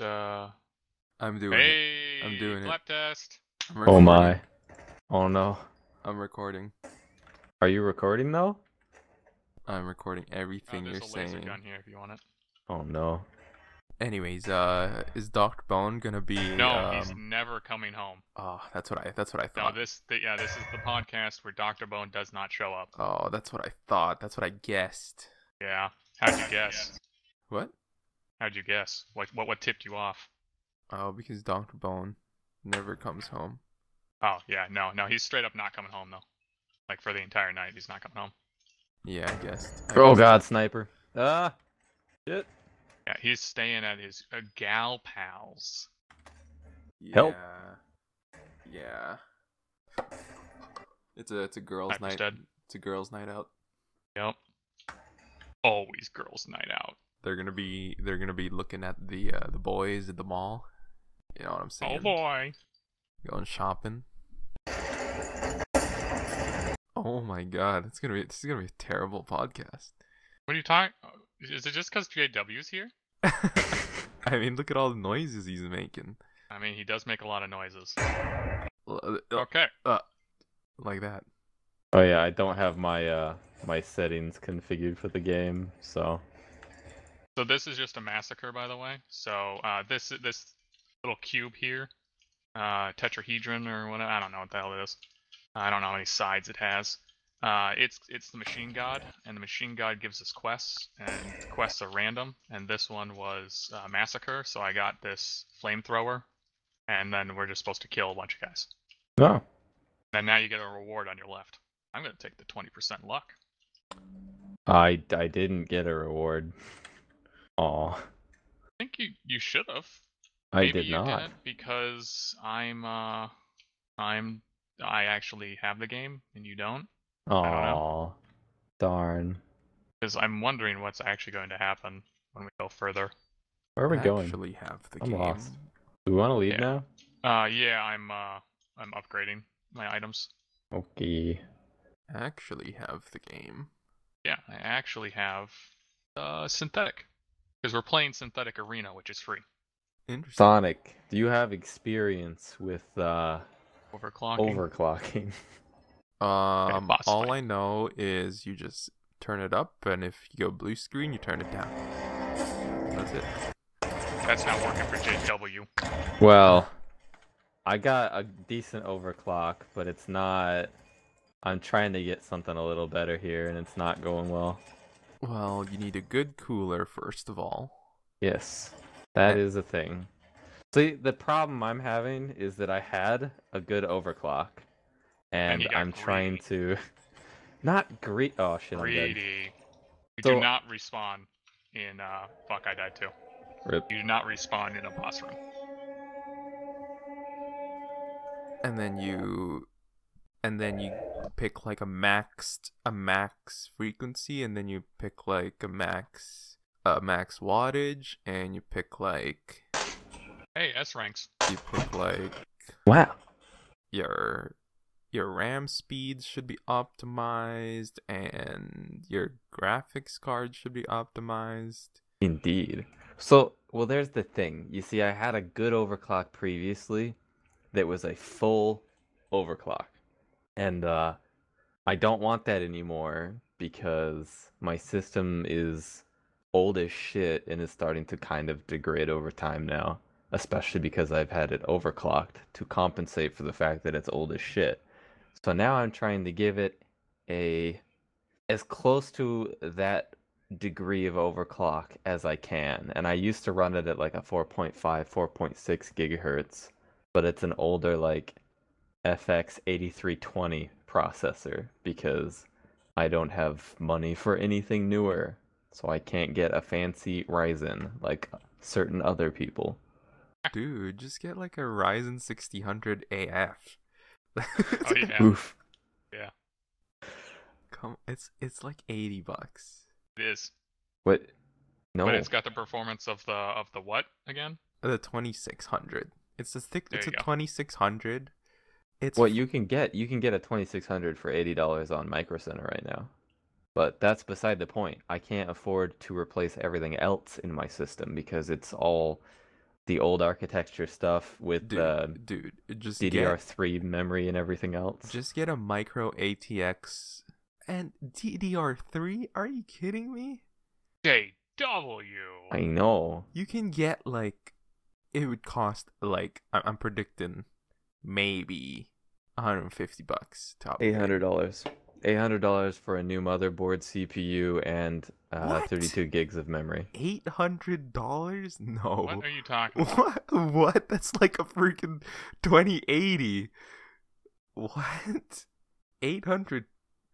uh, I'm doing it. I'm doing it. lab test. Oh my. Oh no. I'm recording. Are you recording though? I'm recording everything there's you're a laser saying. gun here if you want it. Oh no. Anyways, uh, is Doctor Bone gonna be? No, he's um, never coming home. Oh, that's what I. That's what I thought. No, thought. this, th- yeah, this is the podcast where Doctor Bone does not show up. Oh, that's what I thought. That's what I guessed. Yeah. How'd you guess? What? How'd you guess? What, what, what tipped you off? Oh, because Doctor Bone never comes home. Oh, yeah, no, no, he's straight up not coming home though. Like for the entire night, he's not coming home. Yeah, I guessed. I Oh guessed. god, sniper. Ah. Shit. Yeah, he's staying at his uh, gal pals. Help. Yeah. Yeah. It's a it's a girls' Sniper's night. dead. It's a girls' night out. Yep. Always girls' night out. They're gonna be they're gonna be looking at the uh, the boys at the mall. You know what I'm saying? Oh boy. Going shopping. Oh my god, it's gonna be this is gonna be a terrible podcast. What are you talking? Is it just because JW's here? I mean, look at all the noises he's making. I mean, he does make a lot of noises. L- uh, Okay. Like that. Oh yeah, I don't have my uh my settings configured for the game, so So this is just a massacre, by the way. So uh, this this little cube here, uh, tetrahedron or what? I don't know what the hell it is. I don't know how many sides it has. Uh, it's it's the machine god, and the machine god gives us quests, and quests are random. And this one was uh, massacre, so I got this flamethrower, and then we're just supposed to kill a bunch of guys. No. And now you get a reward on your left. I'm gonna take the 20% luck. I I didn't get a reward. Aw. I think you you should have. I Maybe did you not. didn't because I'm uh I'm I actually have the game and you don't don't. Aw. Darn. because I'm wondering what's actually going to happen when we go further. Where are we going? Actually, have the I'm game. lost. Do we want to leave Yeah. now? Uh yeah, I'm uh I'm upgrading my items. Okay. Actually, have the game. Yeah, I actually have uh Synthetik because we're playing Synthetik Arena, which is free. Interesting. Sonic, do you have experience with uh Overclocking. overclocking? Um, boss all fight. I know is you just turn it up, and if you go blue screen, you turn it down. That's it. That's not working for JW. Well, I got a decent overclock, but it's not. I'm trying to get something a little better here, and it's not going well. Well, you need a good cooler first of all. Yes, that is a thing. See, the problem I'm having is that I had a good overclock, and, you got I'm trying to not greet. Oh shit, I'm dead. Greedy. You So- do not respawn in uh fuck I died too. Rip. You do not respawn in a boss room. And then you, and then you pick like a maxed a max frequency, and then you pick like a max a max wattage, and you pick like Hey, S ranks. you pick like Wow. your your RAM speeds should be optimized and your graphics card should be optimized. Indeed. So, well, there's the thing. You see, I had a good overclock previously that was a full overclock. And uh, I don't want that anymore because my system is old as shit and is starting to kind of degrade over time now. Especially because I've had it overclocked to compensate for the fact that it's old as shit. So now I'm trying to give it a as close to that degree of overclock as I can. And I used to run it at like a 4.5, 4.6 gigahertz, but it's an older like FX 8320 processor because I don't have money for anything newer. So I can't get a fancy Ryzen like certain other people. Dude, just get like a Ryzen 6000 AF. Oh yeah. Oof. Come, it's it's like 80 bucks. It is. What? No. But it's got the performance of the of the what again? The 2600. It's a thick. There It's a go. 2600. It's What you can get, you can get a 2600 for $80 on Micro Center right now. But that's beside the point. I can't afford to replace everything else in my system because it's all the old architecture stuff with Dude, the dude, just DDR3 memory and everything else. just get a micro ATX and DDR3. Are you kidding me? JW. I know. You can get like it would cost like I'm predicting maybe 150 bucks top. Eight hundred dollars. Eight hundred dollars for a new motherboard, CPU, and uh, What? thirty-two gigs of memory. Eight hundred dollars? No. What are you talking about? What? What? That's like a freaking 2080. What? 800?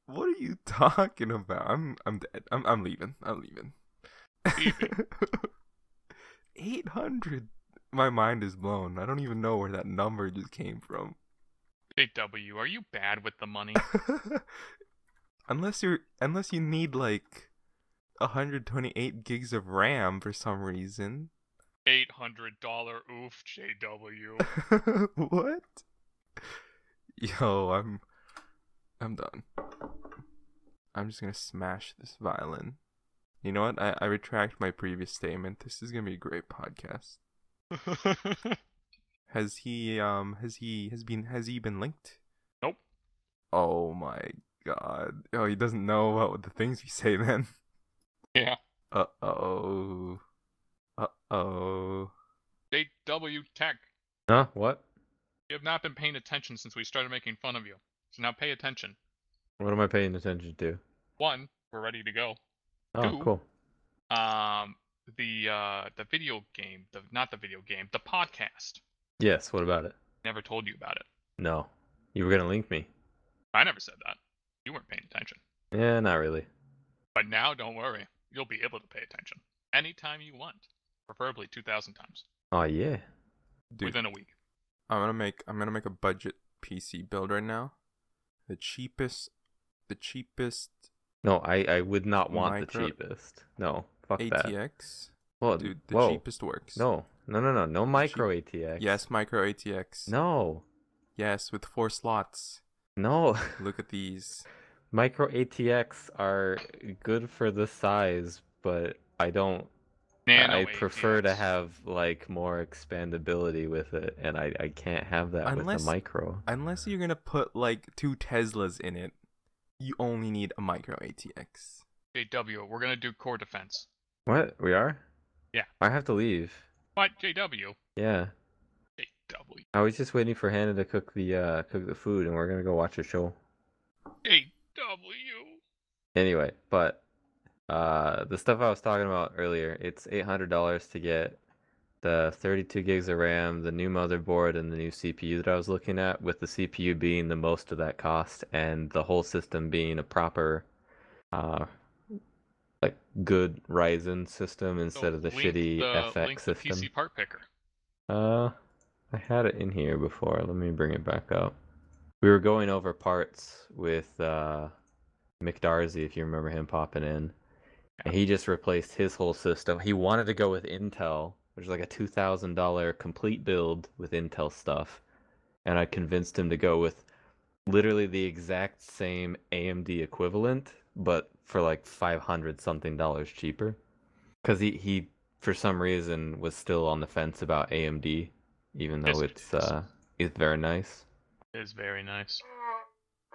What are you talking about? I'm I'm dead. I'm I'm leaving. I'm leaving. Leaving? 800. My mind is blown. I don't even know where that number just came from. JW, are you bad with the money? unless you're unless you need like 128 gigs of RAM for some reason. $800 oof, JW. what? Yo, I'm I'm done. I'm just gonna smash this violin. You know what? I, I retract my previous statement. This is gonna be a great podcast. Has he um has he has been has he been linked? Nope. Oh my god. Oh he doesn't know about the things we say then. yeah. Uh oh. Uh oh. JW Tech. Huh? What? You have not been paying attention since we started making fun of you. So now pay attention. What am I paying attention to? One, we're ready to go. Oh, Two. cool. Um, the uh, the video game, the not the video game, the podcast. Yes. What about it? Never told you about it. No. You were gonna link me. I never said that. You weren't paying attention. Yeah, not really. But now, don't worry. You'll be able to pay attention anytime you want, preferably 2,000 times Oh yeah. Dude, within a week. I'm gonna make I'm gonna make a budget PC build right now. The cheapest the cheapest No, I I would not want Micro- the cheapest. No, fuck that. ATX. Well, Dude, the whoa. cheapest works. No, no, no, no, no micro ATX. Yes, micro ATX. No, Yes, with four slots. no. Look at these. micro ATX are good for the size, but I don't. Nano I prefer to have like more expandability with it, and I I can't have that with Unless- the micro. Unless you're gonna put like two Teslas in it, you only need a micro ATX. JW, we're gonna do core defense. What we are? Yeah. I have to leave. What JW? Yeah. JW. I was just waiting for Hannah to cook the uh cook the food, and we're gonna go watch a show. JW. Anyway, but uh, the stuff I was talking about earlier, it's eight hundred dollars to get the thirty-two gigs of RAM, the new motherboard, and the new CPU that I was looking at. With the CPU being the most of that cost, and the whole system being a proper, uh, like good Ryzen system instead So of the shitty the, FX system. PC part picker. Uh, I had it in here before. Let me bring it back up. We were going over parts with uh, McDarsey, if you remember him popping in. And he just replaced his whole system. He wanted to go with Intel, which is like a $2,000 complete build with Intel stuff. And I convinced him to go with literally the exact same AMD equivalent, but for like 500 something dollars cheaper. Because he, he, for some reason, was still on the fence about AMD, even though Yes, it's, is. uh, it's very nice. It is very nice.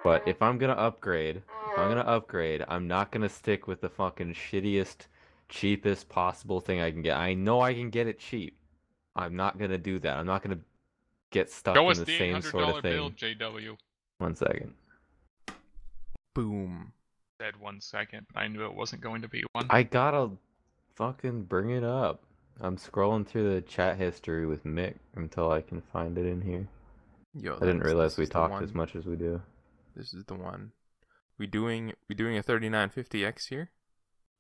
But if I'm gonna upgrade, if I'm gonna upgrade, I'm not gonna stick with the fucking shittiest, cheapest possible thing I can get. I know I can get it cheap. I'm not gonna do that. I'm not gonna get stuck Show in the the same sort of thing. build, JW. One second. Boom. Said one second. I knew it wasn't going to be one. I gotta fucking bring it up. I'm scrolling through the chat history with Mick until I can find it in here. Yo, I didn't realize we is the talked as much as we do. This is the one. We doing we doing a 3950X here?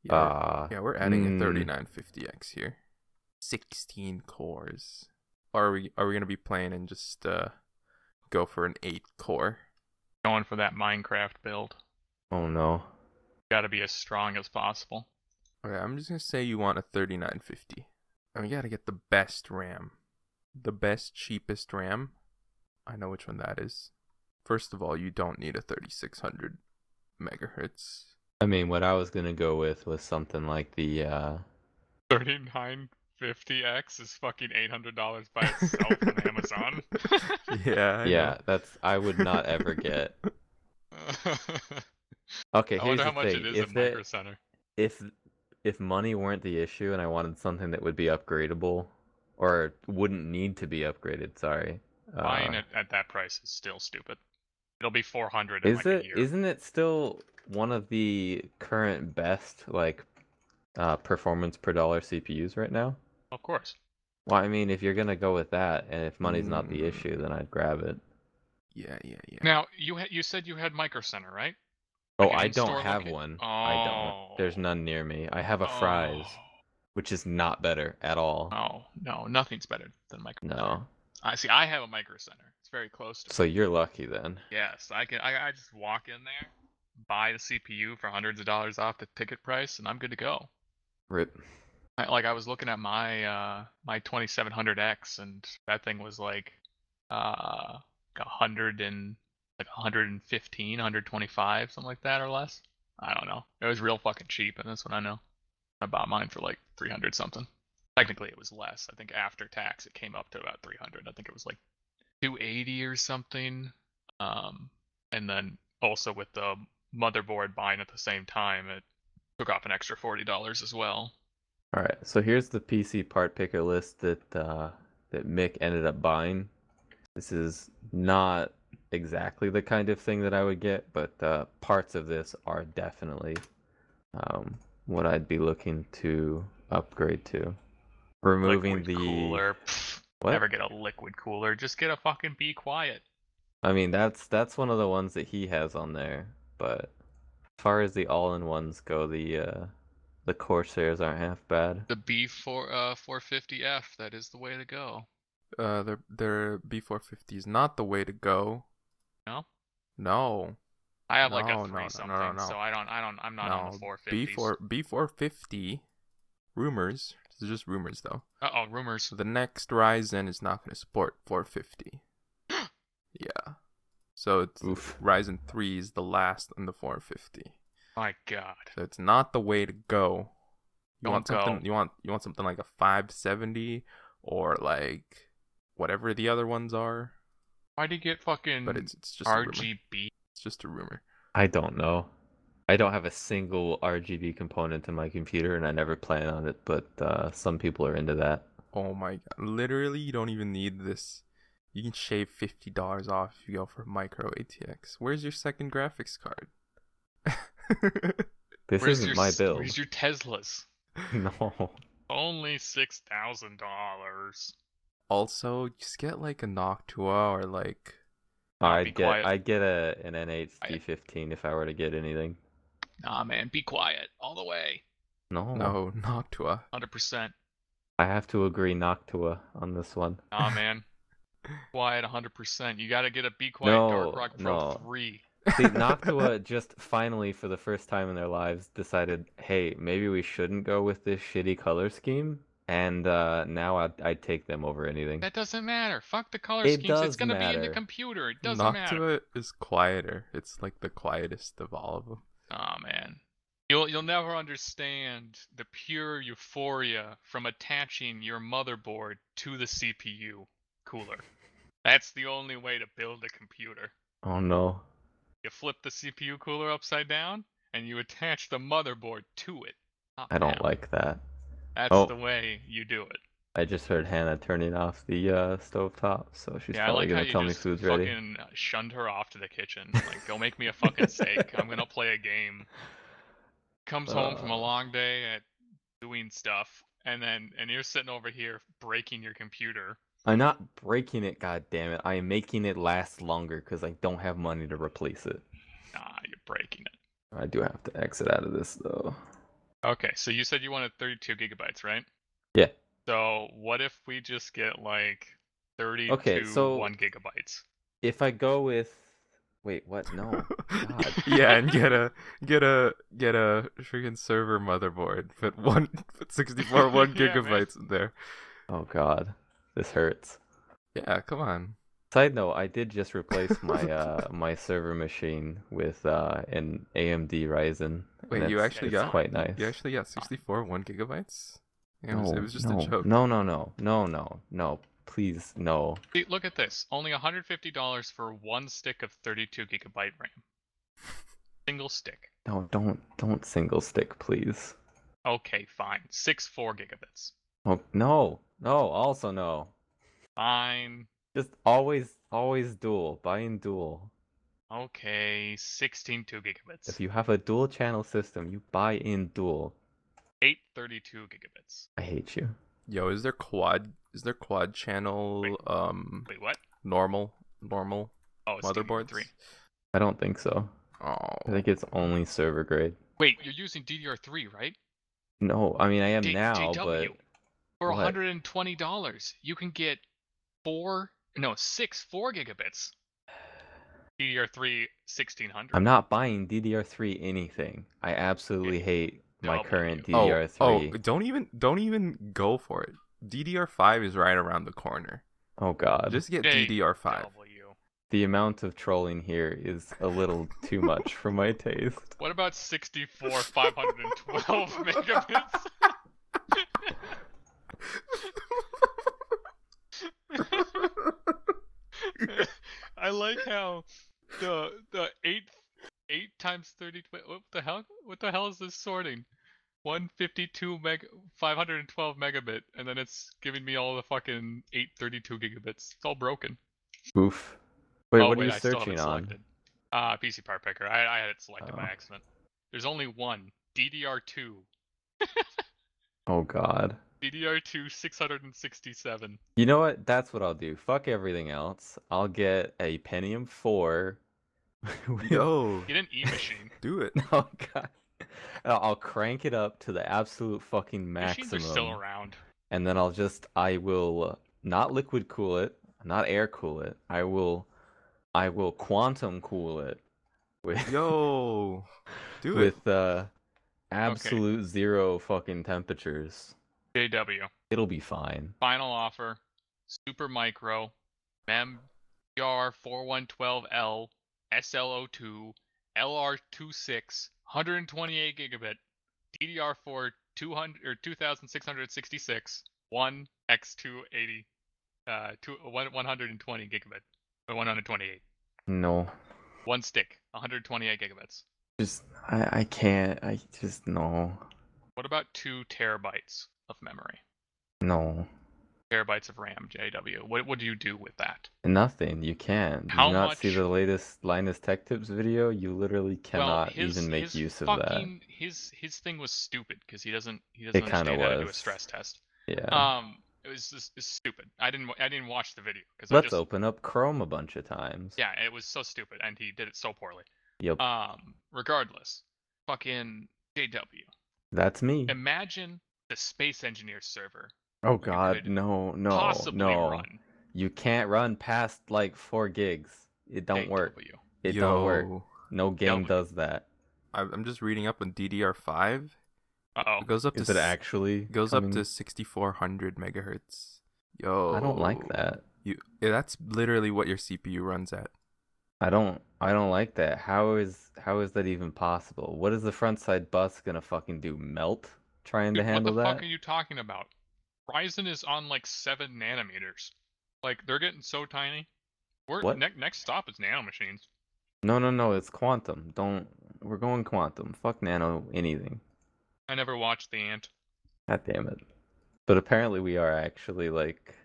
Yeah, we're- Ah, yeah, we're adding mm. a 3950X here. 16 cores. Are we are we gonna be playing and just uh go for an eight core? Going for that Minecraft build. Oh no. Got to be as strong as possible. Okay, I'm just gonna say you want a 3950. And we gotta get the best RAM. The best, cheapest RAM. I know which one that is. First of all, you don't need a 3600 megahertz. I mean, what I was gonna go with was something like the uh 39 450X is fucking $800 by itself on Amazon. Yeah. I yeah, know. that's I would not ever get. Okay, I here's wonder the much thing. it is if at they- Micro Center. if if money weren't the issue and I wanted something that would be upgradable or wouldn't need to be upgraded, sorry. Buying uh, it at that price is still stupid. It'll be 400 in Is like it? a year. Isn't it still one of the current best like uh, performance per dollar CPUs right now? Of course. Well, I mean, if you're gonna go with that, and if money's not the Mm. issue, then I'd grab it. Yeah, yeah, yeah. Now you ha- you said you had Micro Center, right? Oh, Like I don't have loca- one. I don't. There's Oh. none near me. I have a Fry's, which is not better at all. Oh no, nothing's better than Micro No. I see. I have a Micro Center. It's very close to. So you're lucky then. Yes, I can. I, I just walk in there, buy the CPU for hundreds of dollars off the ticket price, and I'm good to go. Rip. I, like I was looking at my uh my 2700X, and that thing was like uh like a hundred and like 115, 125, something like that or less. I don't know. It was real fucking cheap, and that's what I know. I bought mine for like 300 something. Technically, it was less. I think after tax, it came up to about 300. I think it was like 280 or something. Um, and then also with the motherboard buying at the same time, it took off an extra forty dollars as well. All right, so here's the PC part picker list that uh, that Mick ended up buying. This is not exactly the kind of thing that I would get, but uh, parts of this are definitely um, what I'd be looking to upgrade to. Removing liquid the cooler. Pfft, what? Never get a liquid cooler. Just get a fucking be quiet. I mean, that's that's one of the ones that he has on there, but as far as the all-in-ones go, the uh, the Corsairs aren't half bad. The B four uh 450F. That is the way to go. Uh, their their B450 is not the way to go. No? No. I have like No, a three no, something, no, no, no. so I don't. I don't. I'm not on the no. 450s. B4 B450 rumors. This is just rumors though. Uh oh, rumors. So the next Ryzen is not going to support 450. yeah. So it's Oof. Ryzen 3 is the last on the 450. My God. So it's not the way to go. You Don't want something go. you want you want something like a 570 or like whatever the other ones are, Why do you get fucking but it's it's just. RGB? It's just a rumor. I don't know. I don't have a single RGB component in my computer, and I never plan on it. But uh, some people are into that. Oh my god. Literally, you don't even need this. You can shave $50 off if you go for micro ATX. Where's your second graphics card? This Where's isn't your, my s- build. Where's your Teslas? no. Only six thousand dollars. Also, just get like a Noctua or like I'd get quiet. I'd get a an NHD15 if I were to get anything. Nah, man, be quiet all the way. No. no Noctua. Hundred percent. I have to agree Noctua on this one. Nah, man. quiet, hundred percent. You gotta get a Be Quiet No, Dark Rock Pro no. three. See, Noctua just finally, for the first time in their lives, decided, hey, maybe we shouldn't go with this shitty color scheme. And uh, now I'd, I'd take them over anything. That doesn't matter. Fuck the color It schemes. does it's gonna be in the computer. It doesn't Noctua matter. is quieter. It's like the quietest of all of them. Aw, man. You'll you'll never understand the pure euphoria from attaching your motherboard to the CPU cooler. That's the only way to build a computer. Oh no. You flip the CPU cooler upside down and you attach the motherboard to it. top I don't down. like that. That's Oh. the way you do it. I just heard Hannah turning off the uh, stove top, so she's yeah, probably like gonna tell me food's fucking ready. uh, shunned her off to the kitchen. Like, go make me a fucking steak. I'm gonna play a game. Comes home from a Uh. long day at doing stuff, and then and you're sitting over here breaking your computer. I'm not breaking it, god damn it. I am making it last longer because I don't have money to replace it. Nah, you're breaking it. I do have to exit out of this though. Okay, so you said you wanted 32 gigabytes, right? Yeah. So what if we just get like 32 Okay, so- one gigabytes? If I go with wait, what? No. God. yeah, and get a get a get a freaking server motherboard. Put one put 64 one Yeah, man. gigabytes in there. Oh god. This hurts. Yeah, come on. Side note, I did just replace my uh my server machine with uh an AMD Ryzen. Wait, you actually it's got quite nice. You actually got 64 one gigabytes. It was, no, it was just no, a joke. No, no, no, no, no, no. Please, no. See, look at this. Only $150 for one stick of 32 gigabyte RAM. Single stick. No, don't, don't single stick, please. Okay, fine. Six 4 gigabits. Oh, no, no, also no. Fine. Just always, always dual. Buy in dual. Okay, 16 2 gigabits. If you have a dual channel system, you buy in dual. 832 gigabits. I hate you. Yo, is there quad? Is there quad channel? Wait. Um, Wait, what? normal, normal Oh, it's motherboards. DDR3. I don't think so. Oh, I think it's only server grade. Wait, you're using DDR3, right? No, I mean I am J- now, JW. but For What? $120, you can get four, no, six 4 gigabits. DDR3 1600. I'm not buying DDR3 anything. I absolutely hate my W. current oh, DDR3. oh, don't even, don't even go for it. DDR5 is right around the corner. Oh god. Just get J- DDR5. W. The amount of trolling here is a little too much for my taste. What about 64 512 megabits? I like how the the eight eight times thirty. What the hell? What the hell is this sorting? One fifty two meg, five hundred and twelve megabit, and then it's giving me all the fucking eight thirty two gigabits. It's all broken. Oof. Wait, oh what wait, are you I searching on? selected. Uh, PC part picker. I I had it selected by Oh. accident. There's only one DDR two. Oh god. DDR2 667. You know what? That's what I'll do. Fuck everything else. I'll get a Pentium 4. Yo, Get an E machine. do it. Oh god. I'll I'll crank it up to the absolute fucking maximum. Machines are maximum. still around. and then I'll just I will uh, not liquid cool it, not air cool it. I will I will quantum cool it with Yo, do it. with uh absolute zero fucking temperatures. JW. It'll be fine. Final offer. Super Micro. MEM BR4112L SLO2 LR26 128 gigabit DDR4 200 or 2666 1 X280 uh two, one, 120 gigabit or 128 No. one stick 128 gigabits Just I I can't. I just no. what about 2 terabytes of memory No. terabytes of RAM JW what what do you do with that Nothing. You can't. How you not see the latest Linus Tech Tips video? You literally well, cannot his, even make use of that. fucking, His his thing was stupid because he doesn't he doesn't It understand how to do a stress test. Yeah. Um, it was just it's stupid. I didn't I didn't watch the video because Let's just open up Chrome a bunch of times. yeah it was so stupid and he did it so poorly. Yep. Um, regardless, fucking JW. That's me. Imagine the Space Engineer server Oh god, no, no, possibly no. run. You can't run past like four gigs. It don't work. It Yo, don't work. No game W. does that. I- I'm just reading up on DDR5. Uh-oh. It goes up Is to it actually goes up to 6400 megahertz. Yo, I don't like that. You, yeah, that's literally what your CPU runs at. I don't I don't like that. How is how is that even possible? What is the front side bus gonna fucking do? Melt trying Dude, to handle that. what the that? fuck are you talking about? Ryzen is on like seven nanometers. Like they're getting so tiny. We're What? ne- next stop is nano machines. No, no, no, it's quantum. Don't we're going quantum. Fuck nano anything. I never watched the ant. God damn it. But apparently we are actually like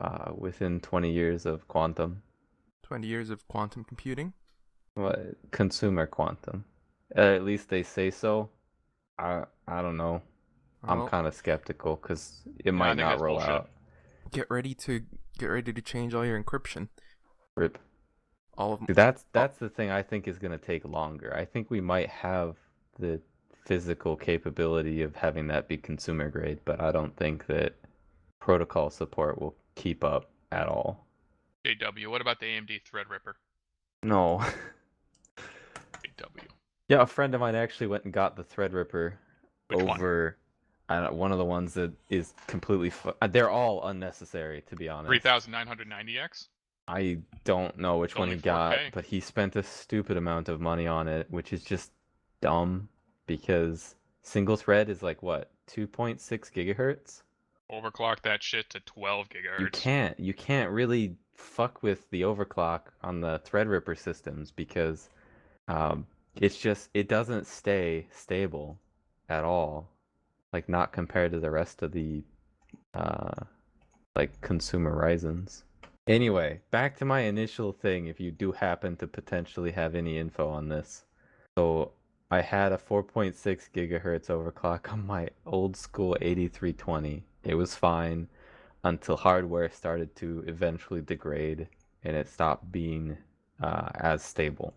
uh within 20 years of quantum. 20 years of quantum computing. What consumer quantum. Uh, at least they say so. I I don't know. I'm Well, kind of skeptical cuz it might think not roll bullshit. out. get ready to get ready to change all your encryption. Rip. All of them. Dude, that's that's the thing I think is going to take longer. I think we might have the physical capability of having that be consumer grade, but I don't think that protocol support will keep up at all. JW. What about the AMD Threadripper? No. JW. yeah, a friend of mine actually went and got the Threadripper Which over I don't, one of the ones that is completely fu- uh, they're all unnecessary to be honest. 3990X? I don't know which It's one he got, 4K. but he spent a stupid amount of money on it, which is just dumb because single thread is like what 2.6 gigahertz. Overclock that shit to 12 gigahertz. You can't you can't really fuck with the overclock on the Threadripper systems because um, it's just it doesn't stay stable at all. Like not compared to the rest of the uh, like consumer Ryzen's. Anyway, back to my initial thing. If you do happen to potentially have any info on this, so I had a 4.6 gigahertz overclock on my old school 8320. It was fine until hardware started to eventually degrade and it stopped being uh, as stable.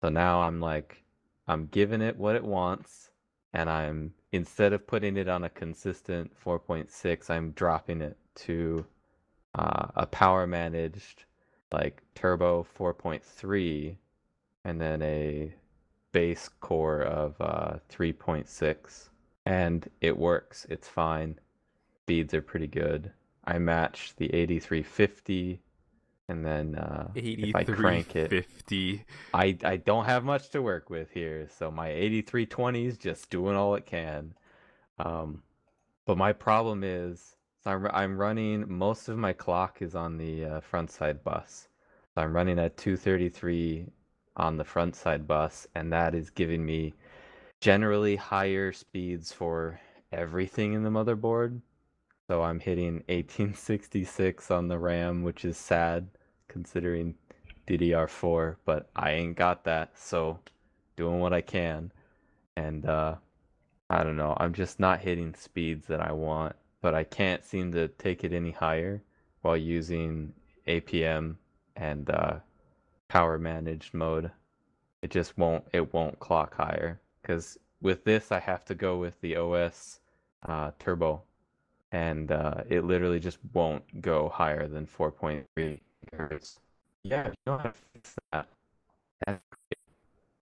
So now I'm like, I'm giving it what it wants, and I'm instead of putting it on a consistent 4.6, I'm dropping it to uh, a power managed like turbo 4.3 and then a base core of uh, 3.6 and it works. It's fine. Speeds are pretty good. I match the 8350 and then uh, if i crank it 50. I, I don't have much to work with here so my 8320 is just doing all it can um, but my problem is so I'm, I'm running most of my clock is on the uh, front side bus so i'm running at 233 on the front side bus, and that is giving me generally higher speeds for everything in the motherboard. So I'm hitting 1866 on the RAM, which is sad considering DDR4, but I ain't got that, so doing what I can. And uh I don't know, I'm just not hitting speeds that I want, but I can't seem to take it any higher while using APM and uh power managed mode. It just won't it won't clock higher because with this I have to go with the OS uh, turbo, and uh, it literally just won't go higher than 4.3 Yeah, you know how to fix that.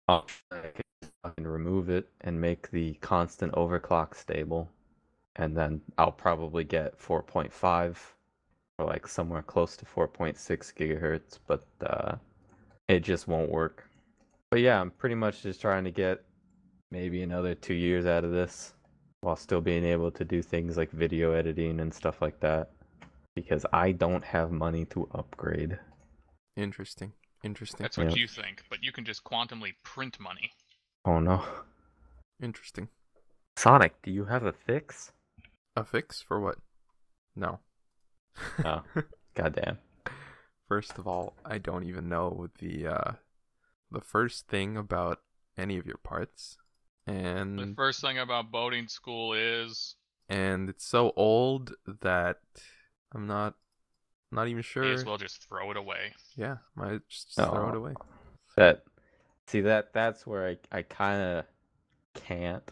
I can remove it and make the constant overclock stable, and then I'll probably get 4.5 or like somewhere close to 4.6 gigahertz, but uh, it just won't work. But yeah, I'm pretty much just trying to get maybe another two years out of this while still being able to do things like video editing and stuff like that because I don't have money to upgrade. Interesting. Interesting. That's what Yeah. you think, but you can just quantumly print money. Oh no. Interesting. Sonic, do you have a fix? A fix for what? No. Oh, goddamn. First of all, I don't even know the uh the first thing about any of your parts. And the first thing about boating school is and it's so old that I'm not not even may sure. as well just throw it away. Yeah, might just throw it Oh. away. That see that that's where I I kind of can't,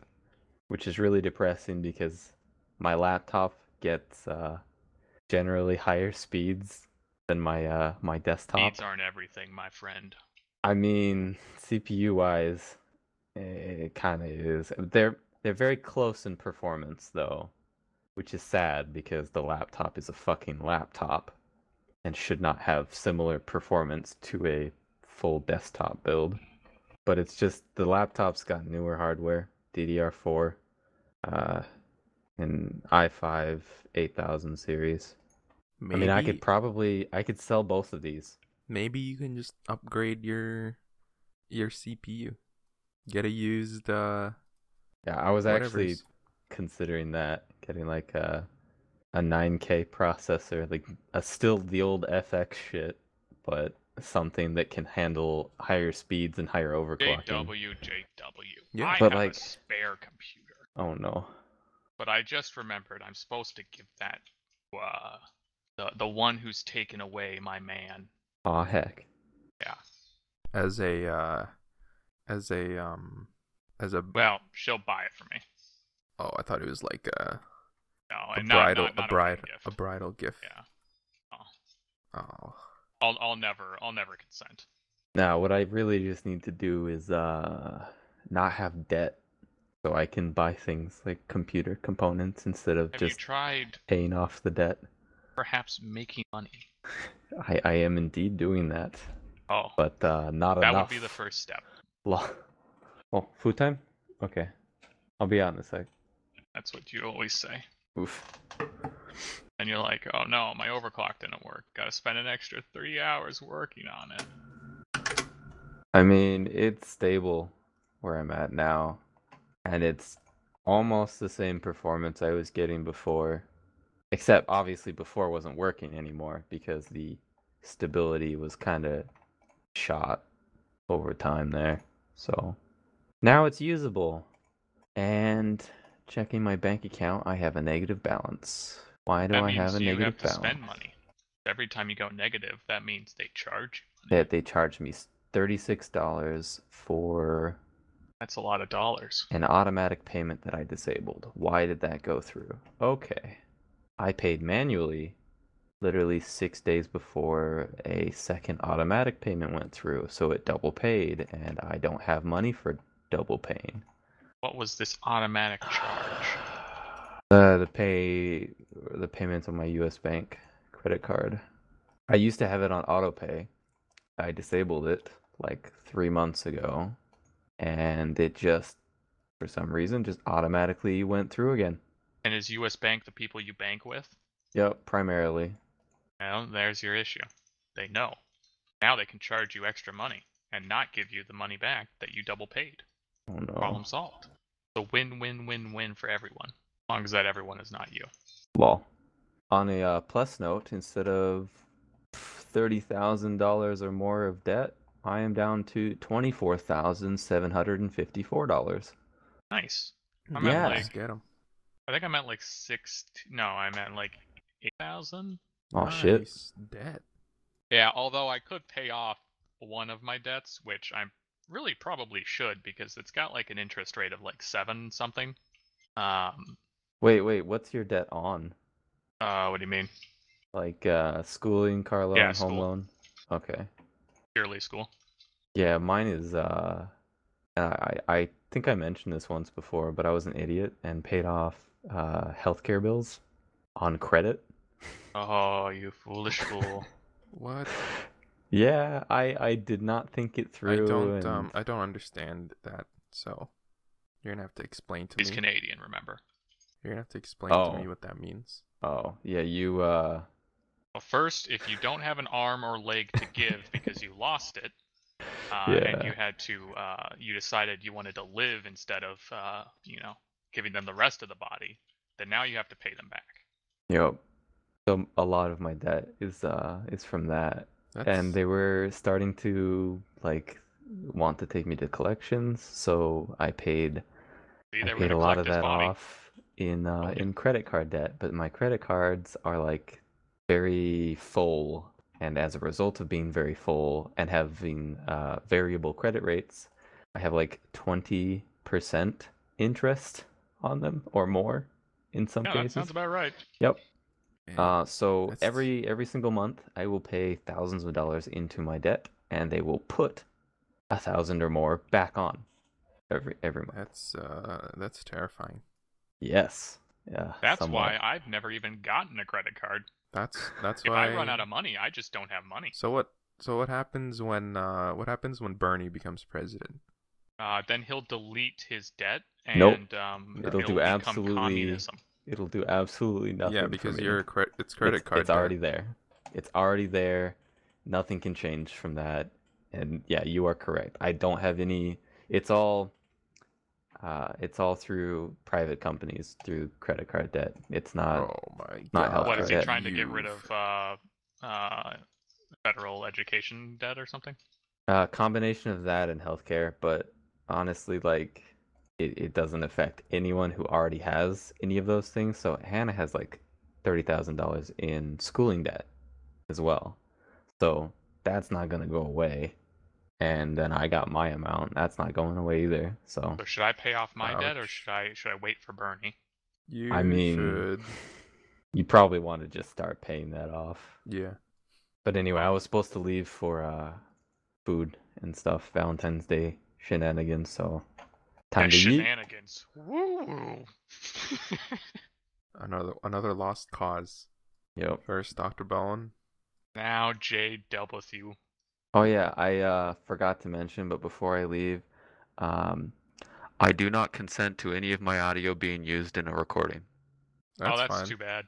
which is really depressing because my laptop gets uh generally higher speeds than my uh my desktop. Speeds aren't everything, my friend. I mean, CPU wise, it kind of is. They're they're very close in performance though, which is sad because the laptop is a fucking laptop and should not have similar performance to a full desktop build. But it's just the laptop's got newer hardware, DDR4, uh, and i5 8000 series. Maybe, I mean, I could probably I could sell both of these. maybe you can just upgrade your your CPU. Get a used uh Yeah, I was actually whatever's- considering that getting like a a 9K processor, like a still the old FX shit, but something that can handle higher speeds and higher overclocking. JW, JW. Yeah, I but have like- a spare computer, Oh no. but I just remembered I'm supposed to give that uh, the the one who's taken away my man. Aw heck. Yeah. as a uh as a um as a Well, she'll buy it for me. Oh I thought it was like a, No, a not, bridal not, not a bride wedding gift. a bridal gift. Yeah. Oh, Oh. I'll I'll never I'll never consent. Now what I really just need to do is uh not have debt so I can buy things like computer components instead of Have just you tried paying off the debt. perhaps making money? I, I am indeed doing that, Oh, but uh not that enough. That would be the first step. Lo- oh, food time? Okay. I'll be out in a sec. That's what you always say. Oof. And you're like, oh no, my overclock didn't work. Gotta spend an extra three hours working on it. I mean, it's stable where I'm at now, and it's almost the same performance I was getting before, except obviously before wasn't working anymore because the stability was kind of shot over time there. So now it's usable. And checking my bank account, I have a negative balance. Why do that I have a you negative have to balance? spend money. Every time you go negative, that means they charge money. That they charged me thirty-six dollars for That's a lot of dollars. an automatic payment that I disabled. Why did that go through? Okay. I paid manually literally six days before a second automatic payment went through, so it double paid, and I don't have money for double paying. What was this automatic charge? Uh, the pay, the payments on my U.S. bank credit card. I used to have it on auto pay. I disabled it like three months ago, and it just, for some reason, just automatically went through again. And is US Bank the people you bank with? Yep, primarily. Well, there's your issue. They know. Now they can charge you extra money and not give you the money back that you double paid. Oh no. Problem solved. So win win win win for everyone. As long as that everyone is not you. Well, On a uh, plus note, instead of thirty thousand dollars or more of debt, I am down to twenty-four thousand seven hundred and fifty-four dollars. Nice. I Yeah. meant Just like get 'em. I think I meant like six no, I meant like eight thousand. Oh shit! Debt. Yeah, although I could pay off one of my debts, which I really probably should because it's got like an interest rate of like seven something. Um Wait, wait. What's your debt on? uh what do you mean? Like uh, schooling, car loan, Yeah, home school. loan. Okay. Purely school. Yeah, mine is. Uh, I I think I mentioned this once before, but I was an idiot and paid off uh, healthcare bills on credit. Oh, you foolish fool. What? Yeah, I I did not think it through. I don't and... um I don't understand that. So you're gonna have to explain to He's me. He's Canadian, remember? You're gonna have to explain to Oh. me what that means. Oh, yeah, you uh Well, first, if you don't have an arm or leg to give because you lost it, uh, and you had to, uh, you decided you wanted to live instead of, uh, you know, giving them the rest of the body, then now you have to pay them back. Yep. So a lot of my debt is uh is from that. That's And they were starting to like want to take me to collections, so I paid See, I paid a lot of that body. off in uh in credit card debt, but my credit cards are like very full and as a result of being very full and having uh variable credit rates, I have like 20% interest on them or more in some Yeah, that cases. sounds about right. Yep. Man, Uh, so That's- every every single month, I will pay thousands of dollars into my debt, and they will put a thousand or more back on every every month. that's uh that's terrifying. Yes. Yeah. That's somewhat. why I've never even gotten a credit card. That's that's If why I run out of money, I just don't have money. So what so what happens when uh what happens when Bernie becomes president? Uh, then he'll delete his debt Nope. and um, It'll do absolutely communism. It'll do absolutely nothing. yeah, because me. your cre- it's credit it's, card It's already there. It's already there. Nothing can change from that. And yeah, you are correct. I don't have any. It's all. Uh, it's all through private companies through credit card debt. It's not. oh my god. health What is he debt. trying to get rid of? Uh, uh, federal education debt or something? A combination of that and healthcare, but honestly, like it, it doesn't affect anyone who already has any of those things. So Hannah has like thirty thousand dollars in schooling debt as well. So that's not gonna go away. And then I got my amount. That's not going away either. So So should I pay off my debt or should I should I wait for Bernie? You I mean, should you probably want to just start paying that off. yeah. But anyway, I was supposed to leave for uh food and stuff, Valentine's Day shenanigans, so time That to eat. shenanigans. Woo! Another another lost cause. Yep. First Dr. Bone. now J W. Oh yeah, I uh forgot to mention, but before I leave, um I do not consent to any of my audio being used in a recording. That's oh, that's fine. too bad.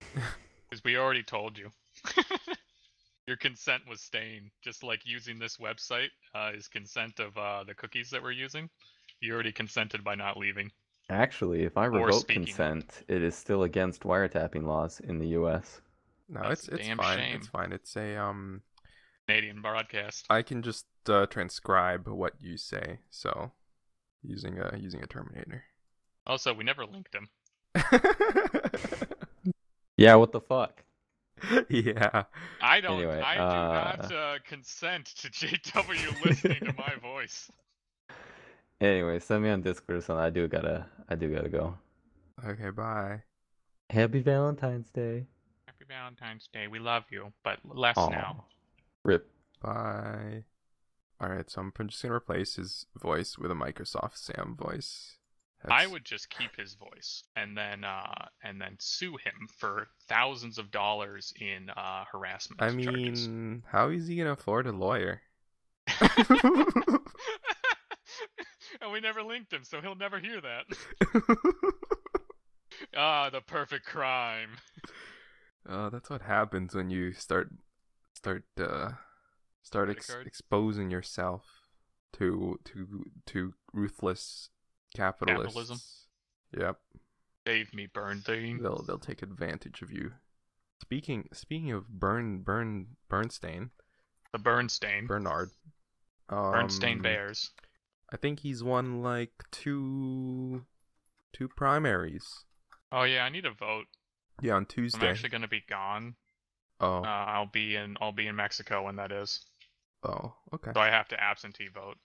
Because we already told you. Your consent was staying. Just like using this website uh, is consent of uh, the cookies that we're using. You already consented by not leaving. Actually, if I revoke speaking. consent, it is still against wiretapping laws in the U.S. No, That's it's it's damn fine. shame. It's fine. It's a um. Canadian broadcast. I can just uh, transcribe what you say. So, using a using a Terminator. Also, we never linked him. Yeah, what the fuck? yeah. I don't. Anyway, I do not uh, uh, consent to JW listening to my voice. Anyway, send me on Discord or something. I do gotta, I do gotta go. Okay. Bye. Happy Valentine's Day. Happy Valentine's Day. We love you, but less Aw. now. Rip. Bye. All right. So I'm just gonna replace his voice with a Microsoft Sam voice. I would just keep his voice and then uh, and then sue him for thousands of dollars in uh, harassment I charges. mean, how is he gonna afford a lawyer? and we never linked him, so he'll never hear that. ah, the perfect crime. Uh, that's what happens when you start start uh start ex- exposing yourself to to to ruthless capitalists. Capitalism? Yep, Save me, Bernstein. they'll they'll take advantage of you. Speaking speaking of Burn Burn Bernstein The Bernstein. Bernard, Bernstein um, Bears. I think he's won like two two primaries. Oh yeah, I need a vote. Yeah, on Tuesday. I'm actually gonna be gone. oh, Uh, I'll be in. I'll be in Mexico when that is. oh, okay. So I have to absentee vote,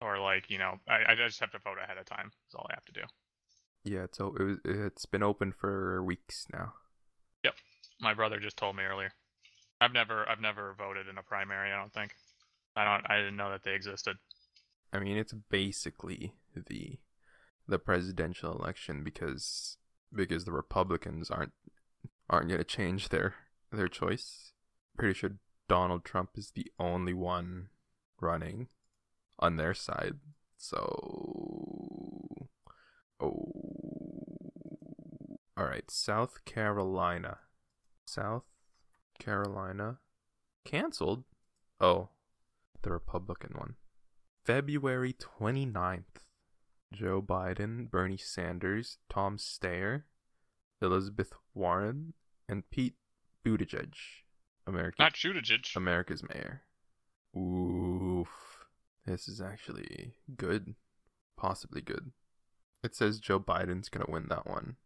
or like you know, I, I just have to vote ahead of time. That's all I have to do. Yeah, so it was, it's been open for weeks now. Yep, my brother just told me earlier. I've never I've never voted in a primary. I don't think. I don't. I didn't know that they existed. I mean, it's basically the the presidential election because because the Republicans aren't aren't going to change their their choice. Pretty sure Donald Trump is the only one running on their side. So oh all right, South Carolina. South Carolina canceled. Oh, the Republican one. February 29th. Joe Biden, Bernie Sanders, Tom Steyer, Elizabeth Warren, and Pete Buttigieg, America, Not Buttigieg. America's mayor. Oof. This is actually good. Possibly good. It says Joe Biden's going to win that one.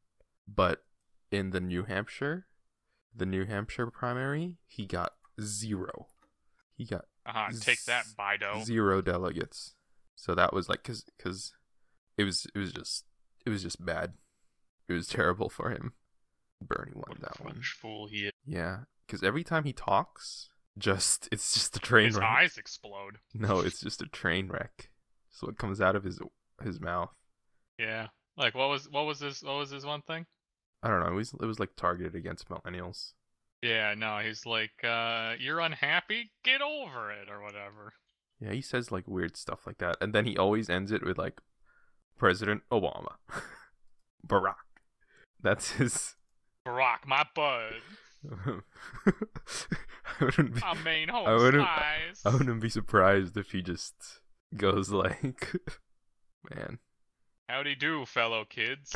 But in the New Hampshire, the New Hampshire primary, he got zero. He got Uh-huh. Take that, Bido. zero delegates. So that was like cuz cuz it was it was just it was just bad. It was terrible for him. Bernie won What that one. fool he is. Yeah, cuz every time he talks, just it's just a train His wreck. eyes explode. No, it's just a train wreck. So what comes out of his his mouth. Yeah. Like what was what was this what was this one thing? I don't know. It was it was like targeted against millennials. Yeah, no, he's like, uh, you're unhappy? Get over it or whatever. Yeah, he says like weird stuff like that, and then he always ends it with like President Obama, Barack. That's his. Barack, my bud. I wouldn't be. My main I wouldn't- eyes. I wouldn't be surprised if he just goes like, man. Howdy do, fellow kids.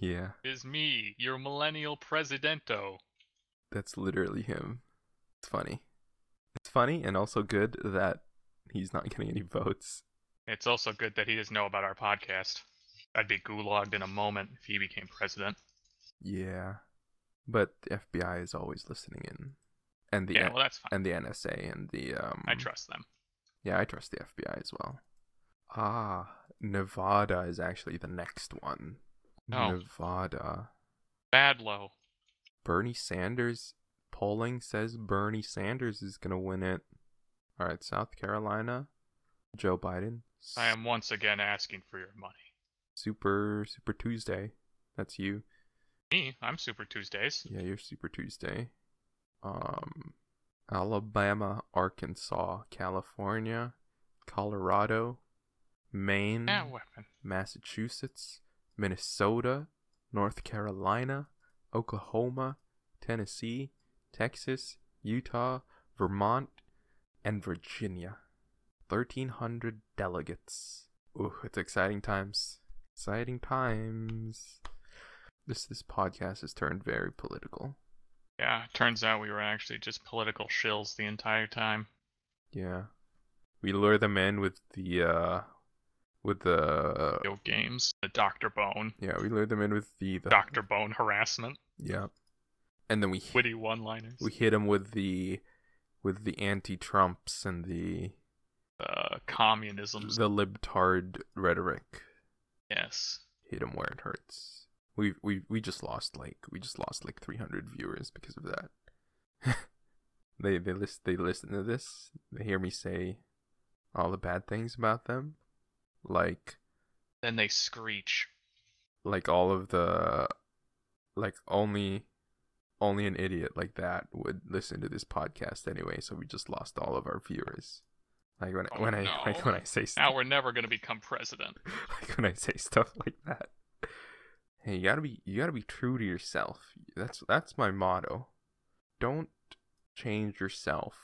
Yeah, Is me, your millennial presidento. that's literally him. It's funny. It's funny and also good that he's not getting any votes. It's also good that he doesn't know about our podcast. I'd be gulagged in a moment if he became president. Yeah, but the FBI is always listening in, and the yeah, well, that's fine. and the NSA and the um. I trust them. Yeah, I trust the FBI as well. Ah, Nevada is actually the next one. Oh. Nevada. Bad low. Bernie Sanders polling says Bernie Sanders is gonna win it. All right, South Carolina, Joe Biden. I am once again asking for your money. Super Super Tuesday. That's you. Me, I'm Super Tuesdays. Yeah, you're Super Tuesday. Um, Alabama, Arkansas, California, Colorado, Maine. Massachusetts, Minnesota, North Carolina, Oklahoma, Tennessee, Texas, Utah, Vermont, and Virginia. 1,300 delegates. Ooh, it's exciting times. Exciting times. This this podcast has turned very political. Yeah, turns out we were actually just political shills the entire time. Yeah. We lure them in with the uh with the Video games, the Dr. Bone, yeah, we lure them in with the, the Dr. Bone harassment, Yeah. And then we witty one-liners, we hit them with the with the anti-Trumps and the uh, communisms. the libtard rhetoric. Yes. Hit them where it hurts. We we we just lost like we just lost like 300 viewers because of that. they they list they listen to this. They hear me say all the bad things about them, like Then they screech. like all of the like only only an idiot like that would listen to this podcast anyway so we just lost all of our viewers. Like when Oh, when i like when i say Now we're never gonna become president. like when i say stuff like that. Hey you gotta be you gotta be true to yourself. That's that's my motto. Don't change yourself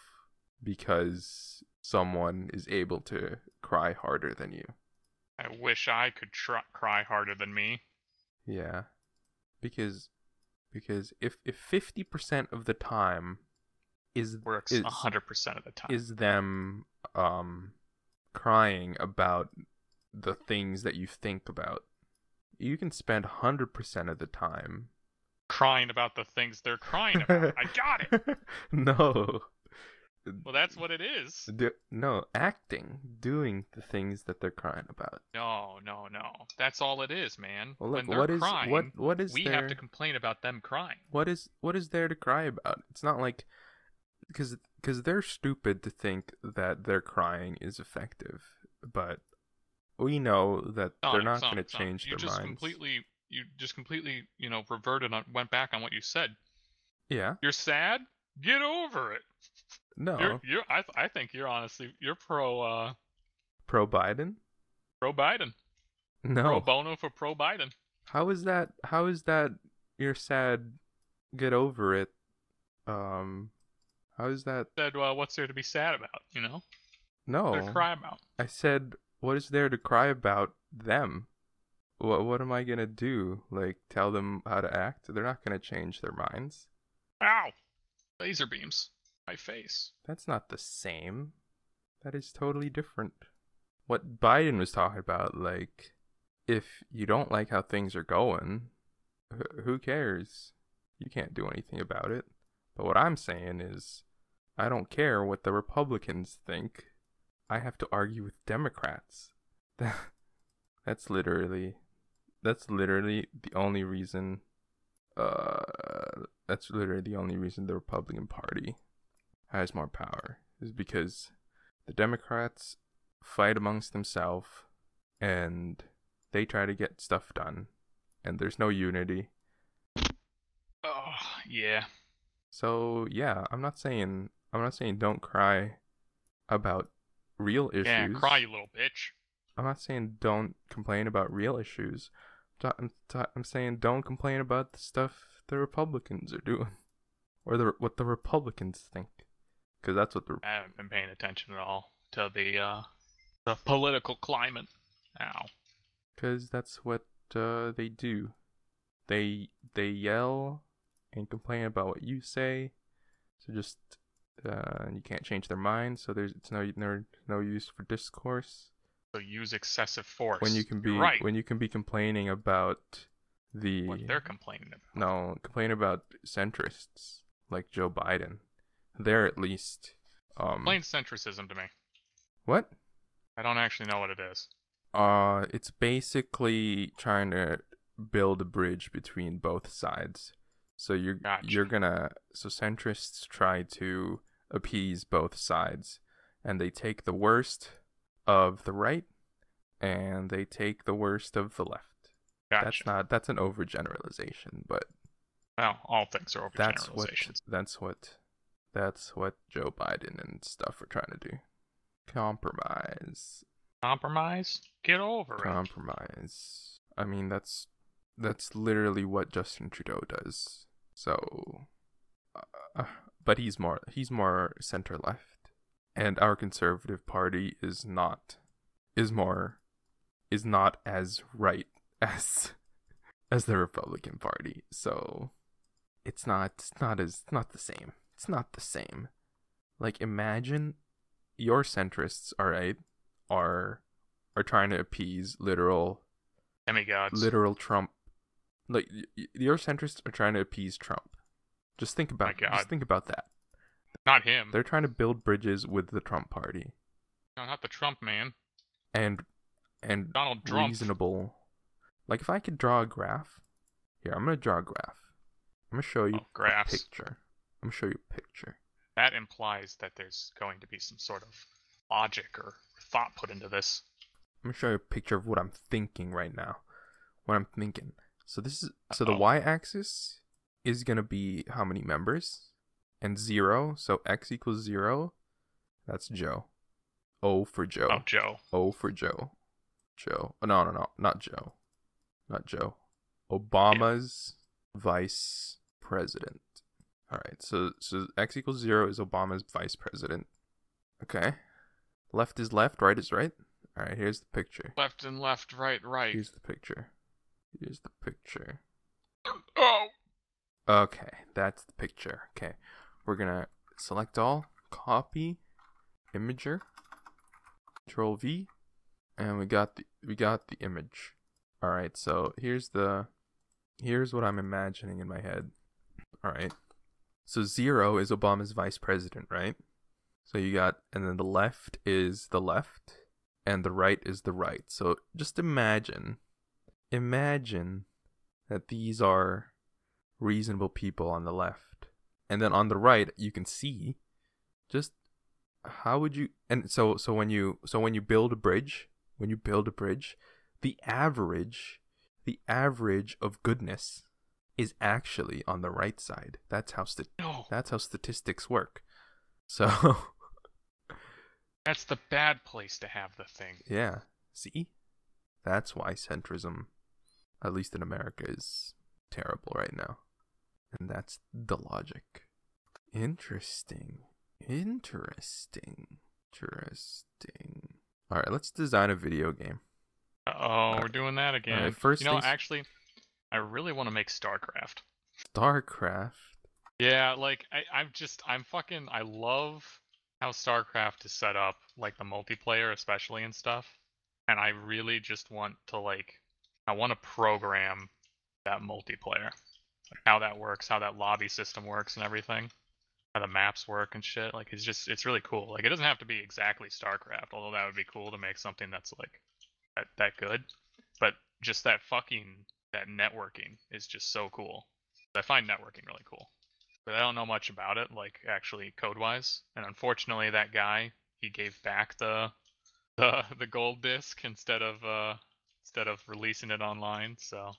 because someone is able to cry harder than you I wish I could try- cry harder than me. Yeah. Because because if if 50% of the time is Works is, a hundred percent of the time. is them um crying about the things that you think about, you can spend 100% of the time crying about the things they're crying about. I got it. no. Well, that's what it is. Do, no, acting, doing the things that they're crying about. No, no, no. That's all it is, man. Well, when they're what is crying, what what is we there? have to complain about them crying. what is what is there to cry about? It's not like because because they're stupid to think that their crying is effective, but we know that they're not going to change you their just minds. completely, you just completely, you know, reverted on, went back on what you said. Yeah, You're sad. Get over it. No, You're, you're. I, I think you're honestly, you're pro, uh, pro Biden. pro Biden. No. Pro No, bono for pro Biden. how is that? How is that? You're sad. Get over it. Um, how is that? Said, well, what's there to be sad about? You know, No, to cry about. I said, what is there to cry about them? What what am I gonna do? Like tell them how to act? They're not gonna change their minds. Ow! Laser beams. My face. That's not the same. That is totally different. What Biden was talking about, like, if you don't like how things are going, who cares? You can't do anything about it. But what I'm saying is, I don't care what the Republicans think. I have to argue with Democrats. that's literally, that's literally the only reason. Uh, that's literally the only reason the Republican Party has more power is because the Democrats fight amongst themselves and they try to get stuff done and there's no unity. Oh, yeah. So, yeah, I'm not saying I'm not saying don't cry about real issues. Yeah, cry, you little bitch. I'm not saying don't complain about real issues. I'm, ta- I'm saying don't complain about the stuff the Republicans are doing or the what the Republicans think. Cuz that's what the I haven't been paying attention at all to the uh, the political climate. now. because that's what uh, they do. They they yell and complain about what you say. So just uh, you can't change their mind. So there's it's no no no use for discourse So use excessive force. when you can be right. when you can be complaining about the what they're complaining about. no complain about centrists like Joe Biden. They're at least um Plain centricism to me. what I don't actually know what it is. Uh, it's basically trying to build a bridge between both sides. So you're Gotcha. you're gonna so centrists try to appease both sides, and they take the worst of the right, and they take the worst of the left. Gotcha. That's not that's an overgeneralization, but Well, all things are overgeneralizations. that's what that's what that's what Joe Biden and stuff are trying to do. Compromise. Compromise? Get over it. Compromise. I mean, that's that's literally what Justin Trudeau does. So, uh, but he's more he's more center left, and our conservative party is not is more is not as right as as the Republican Party. So, it's not it's not as not the same. It's not the same. Like imagine your centrists, all right, are are trying to appease literal Demigods. literal Trump. Like your centrists are trying to appease Trump. Just think about just think about that. Not him. They're trying to build bridges with the Trump party No, not the Trump man. and and Donald Trump. reasonable. Like if I could draw a graph, here I'm gonna draw a graph. I'm gonna show you Oh, graphs. a picture. I'm gonna show you a picture. That implies that there's going to be some sort of logic or thought put into this. I'm gonna show you a picture of what I'm thinking right now. What I'm thinking. So this is so the Uh-oh. y-axis is gonna be how many members, and zero. So x equals zero. That's Joe. O for Joe. Oh, Joe. O for Joe. Joe. Oh, no, no, no, not Joe. Not Joe. Obama's vice president. All right. So so x equals zero is Obama's vice president. Okay. Left is left. Right is right. All right. Here's the picture. Left and left, right, right. Here's the picture. Here's the picture. Oh! Okay, that's the picture. Okay, we're gonna select all, copy, Imgur, Control V, and we got the we got the image. All right, so here's the here's what I'm imagining in my head. All right, so zero is Obama's vice president, right? So you got, and then the left is the left, and the right is the right. So just imagine, imagine that these are reasonable people on the left. And then on the right you can see just how would you and so so when you so when you build a bridge, when you build a bridge, the average the average of goodness is actually on the right side. That's how st- No, that's how statistics work. So that's the bad place to have the thing. yeah, see? That's why centrism at least in America is terrible right now. And that's the logic. Interesting. Interesting. Interesting. All right, let's design a video game. Oh, we're doing that again. first you know, things- actually, I really want to make StarCraft. StarCraft. Yeah, like I, I'm just, I'm fucking, I love how StarCraft is set up, like the multiplayer, especially and stuff. And I really just want to like, I want to program that multiplayer, like how that works, how that lobby system works, and everything, how the maps work and shit. Like it's just, it's really cool. Like it doesn't have to be exactly StarCraft, although that would be cool to make something that's like that, that good. But just that fucking that networking is just so cool. I find networking really cool but I don't know much about it, like actually code wise. And unfortunately, that guy he gave back the the the gold disc instead of uh instead of releasing it online. So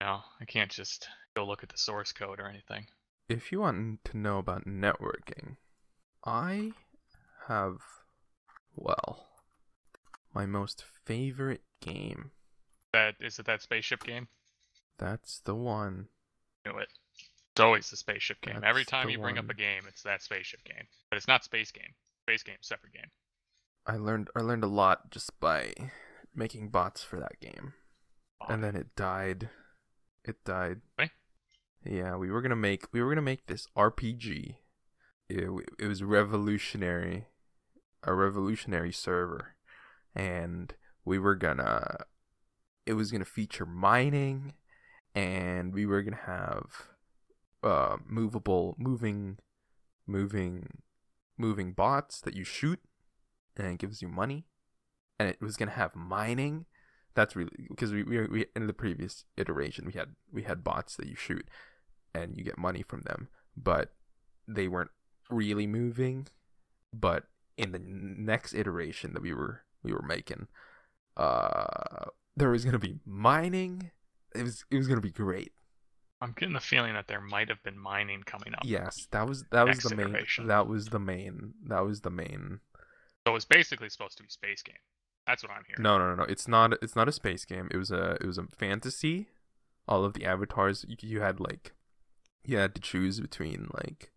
no, I can't just go look at the source code or anything. If you want to know about networking, I have, well, my most favorite game. That is it. That spaceship game. That's the one. Knew it. It's always the spaceship game. Every time you bring up a game, it's that spaceship game. But it's not space game. Space game, separate game. I learned I learned a lot just by making bots for that game. and then it died. It died. Really? Yeah, we were gonna make we were gonna make this RPG. It, it was revolutionary, a revolutionary server, and we were gonna. It was gonna feature mining, and we were gonna have, uh, movable, moving, moving, moving bots that you shoot, and it gives you money, and it was gonna have mining. That's really because we, we we in the previous iteration we had we had bots that you shoot and you get money from them. But they weren't really moving. But in the next iteration that we were we were making uh there was to be mining it was it was going to be great I'm getting the feeling that there might have been mining coming up. yes that was that was the main iteration. that was the main that was the main So it's basically supposed to be space game. That's what I'm hearing. No, no, no, no. It's not. It's not a space game. It was a. It was a fantasy. All of the avatars you, you had like, you had to choose between like,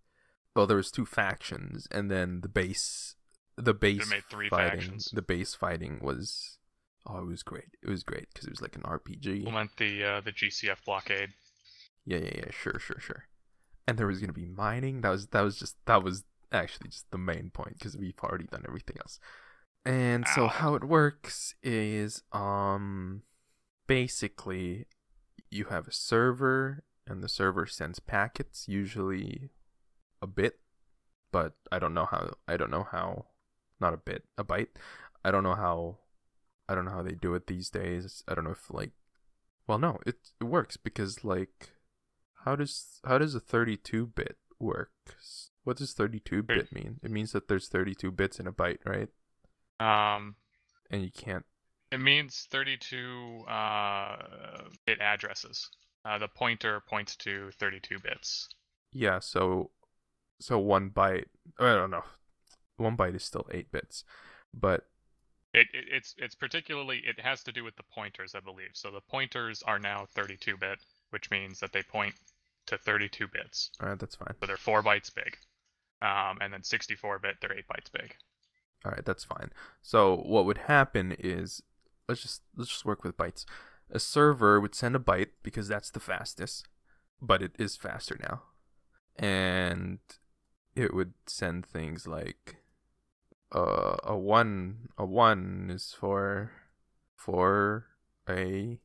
well, there was two factions, and then the base, the base made three fighting. factions. The base fighting was, oh, it was great. It was great because it was like an RPG. Meant the uh, the GCF blockade. Yeah, yeah, yeah. Sure, sure, sure. And there was gonna be mining. That was that was just that was actually just the main point because we've already done everything else. And so how it works is um basically you have a server and the server sends packets usually a bit but I don't know how I don't know how not a bit a byte I don't know how I don't know how they do it these days. I don't know if like well no it it works because like how does how does a 32 bit work? What does 32 bit mean? It means that there's 32 bits in a byte right? Um, and you can't it means 32 uh, bit addresses. Uh, the pointer points to 32 bits. yeah so so one byte i don't know. One byte is still 8 bits but It, it it's it's particularly it has to do with the pointers, I believe. So the pointers are now 32 bit, which means that they point to 32 bits. all right that's fine So they're four bytes big. Um, and then 64 bit, they're eight bytes big. all right that's fine so what would happen is let's just let's just work with bytes a server would send a byte because that's the fastest but it is faster now and it would send things like uh, a one a one is for for a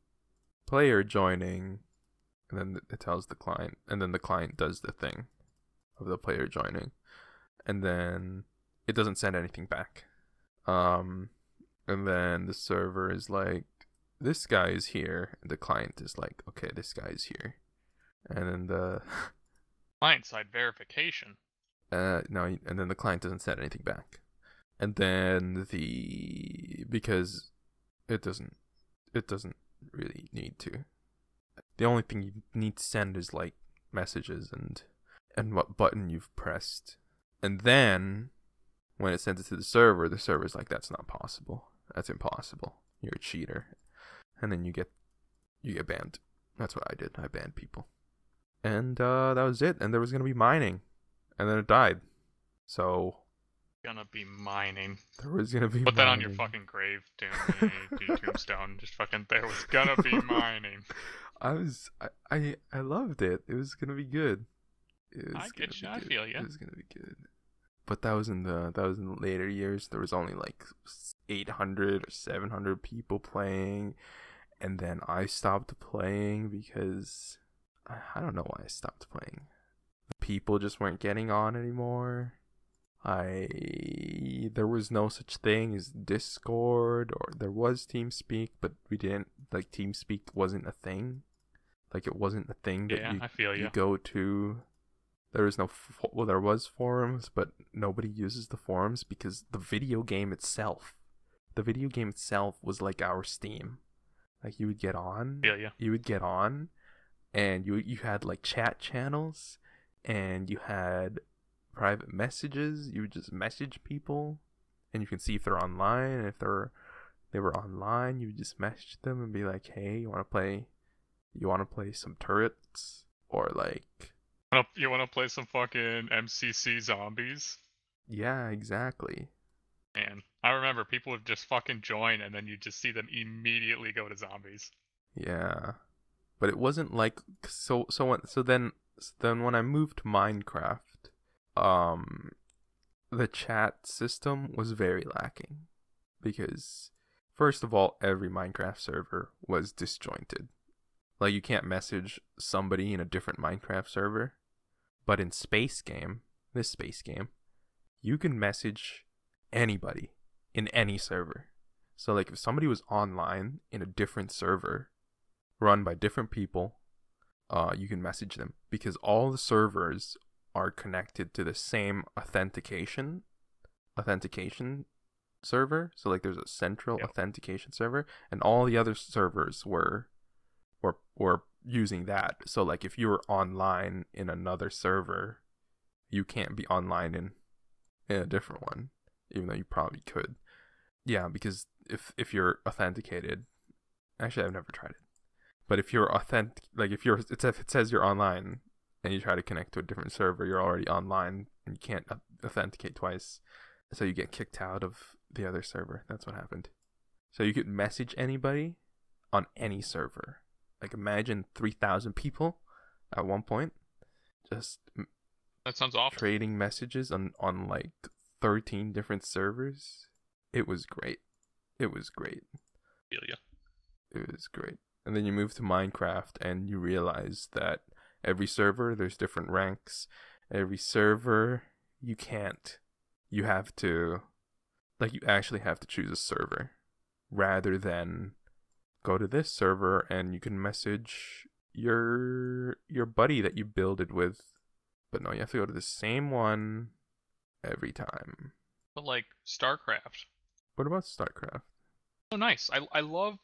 player joining and then it tells the client and then the client does the thing of the player joining. And then it doesn't send anything back. Um and then the server is like this guy is here. And the client is like okay this guy is here. And then the Client side verification. uh no and then the client doesn't send anything back and then the because it doesn't it doesn't really need to. The only thing you need to send is like messages and and what button you've pressed. And then when it sends it to the server the server's like that's not possible. That's impossible. You're a cheater. And then you get you get banned. That's what i did. I banned people. And uh that was it. And there was gonna be mining. And then it died. So Gonna be mining. there was gonna be Put that on your fucking grave, do tombstone. Just fucking there was gonna be mining. I was I, I I loved it. It was gonna be good. It was I get you, I feel ya. It was gonna be good. But that was in the that was in the later years. There was only like eight hundred or seven hundred people playing, and then I stopped playing because I, I don't know why I stopped playing. The people just weren't getting on anymore. I there was no such thing as Discord or there was TeamSpeak, but we didn't like TeamSpeak wasn't a thing. Like it wasn't a thing that Yeah, you you you. go to there was no f- well there was forums but nobody uses the forums because the video game itself the video game itself was like our steam like you would get on Feel you. you would get on and you you had like chat channels and you had private messages you would just message people and you can see if they're online and if they're they were online you would just message them and be like hey you want to play you want to play some turrets or like You want to play some fucking MCC zombies? yeah exactly Man, I remember people would just fucking join, and then you just see them immediately go to zombies. Yeah, but it wasn't like so. So when, so then so then when I moved to Minecraft, um, the chat system was very lacking because first of all, every Minecraft server was disjointed. Like you can't message somebody in a different Minecraft server, but in Space Game, this Space Game, you can message anybody in any server. So like if somebody was online in a different server run by different people, uh you can message them because all the servers are connected to the same authentication authentication server. So like there's a central Yep. authentication server and all the other servers were were were using that. So like if you were online in another server, you can't be online in in a different one even though you probably could. Yeah, because if if you're authenticated, actually I've never tried it, but if you're authentic, like if you're it's if it says you're online and you try to connect to a different server, you're already online and you can't authenticate twice, so you get kicked out of the other server. That's what happened. So you could message anybody on any server. Like imagine three thousand people at one point, just That sounds awful. trading messages on on like 13 different servers. It was great. It was great. Feel ya. It was great. And then you move to Minecraft and you realize that every server there's different ranks. Every server you can't you have to like you actually have to choose a server rather than go to this server and you can message your your buddy that you build it with. But no, you have to go to the same one every time. But like StarCraft. What about StarCraft? Oh, nice. I I love.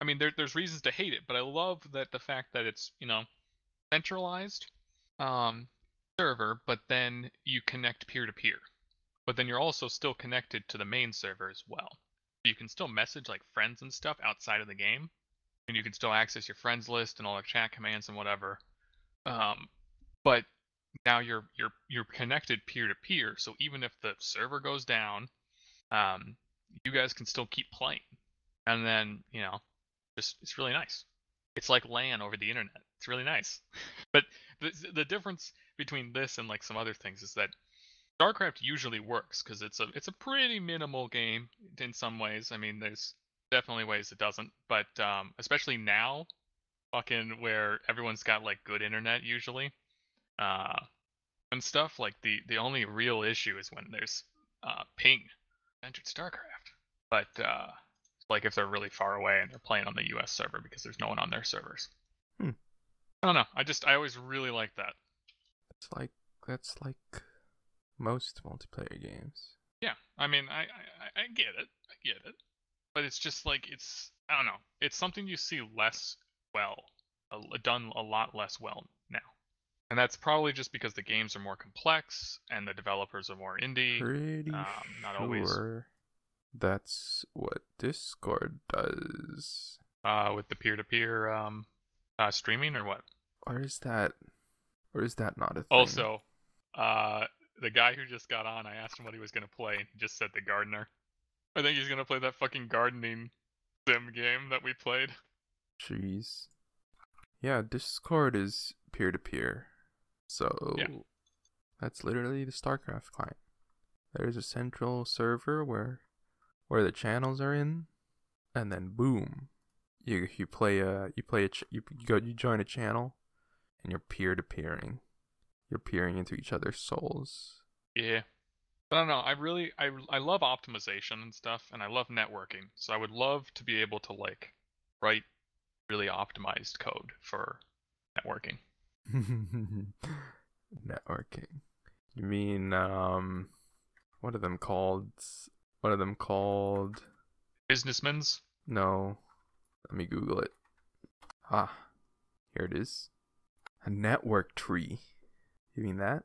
I mean, there there's reasons to hate it, but I love that the fact that it's you know centralized um server, but then you connect peer to peer. But then you're also still connected to the main server as well. You can still message like friends and stuff outside of the game, and you can still access your friends list and all the chat commands and whatever. Um, but now you're you're you're connected peer to peer, so even if the server goes down, um, you guys can still keep playing. And then, you know, just it's really nice. It's like LAN over the internet. It's really nice. but the the difference between this and like some other things is that StarCraft usually works because it's a it's a pretty minimal game in some ways. I mean, there's definitely ways it doesn't, but um, especially now, fucking where everyone's got like good internet usually, uh, and stuff. Like the the only real issue is when there's uh, ping entered StarCraft. But uh, like if they're really far away and they're playing on the U.S. server because there's no one on their servers. I don't know. I just I always really like that. It's like that's like most multiplayer games. Yeah, I mean I, I I get it. I get it. But it's just like it's I don't know. It's something you see less well, a- done a lot less well now. And that's probably just because the games are more complex and the developers are more indie. Pretty um, not always. that's what Discord does. Uh, with the peer-to-peer um, uh, streaming or what? Or is that or is that not a thing? Also, uh, the guy who just got on, I asked him what he was gonna play, and he just said the gardener. I think he's gonna play that fucking gardening sim game that we played. Jeez. Yeah, Discord is peer to peer. So Yeah. that's literally the StarCraft client. There's a central server where where the channels are in, and then boom, you you play a you play a ch- you, you go you join a channel, and you're peer to peering. You're peering into each other's souls. Yeah. But I don't know. I really, I, I love optimization and stuff, and I love networking. So I would love to be able to like write really optimized code for networking. Networking. You mean um, what are them called? What are them called? Businessmen's. No. Let me Google it. Ah, here it is. A network tree. You mean that?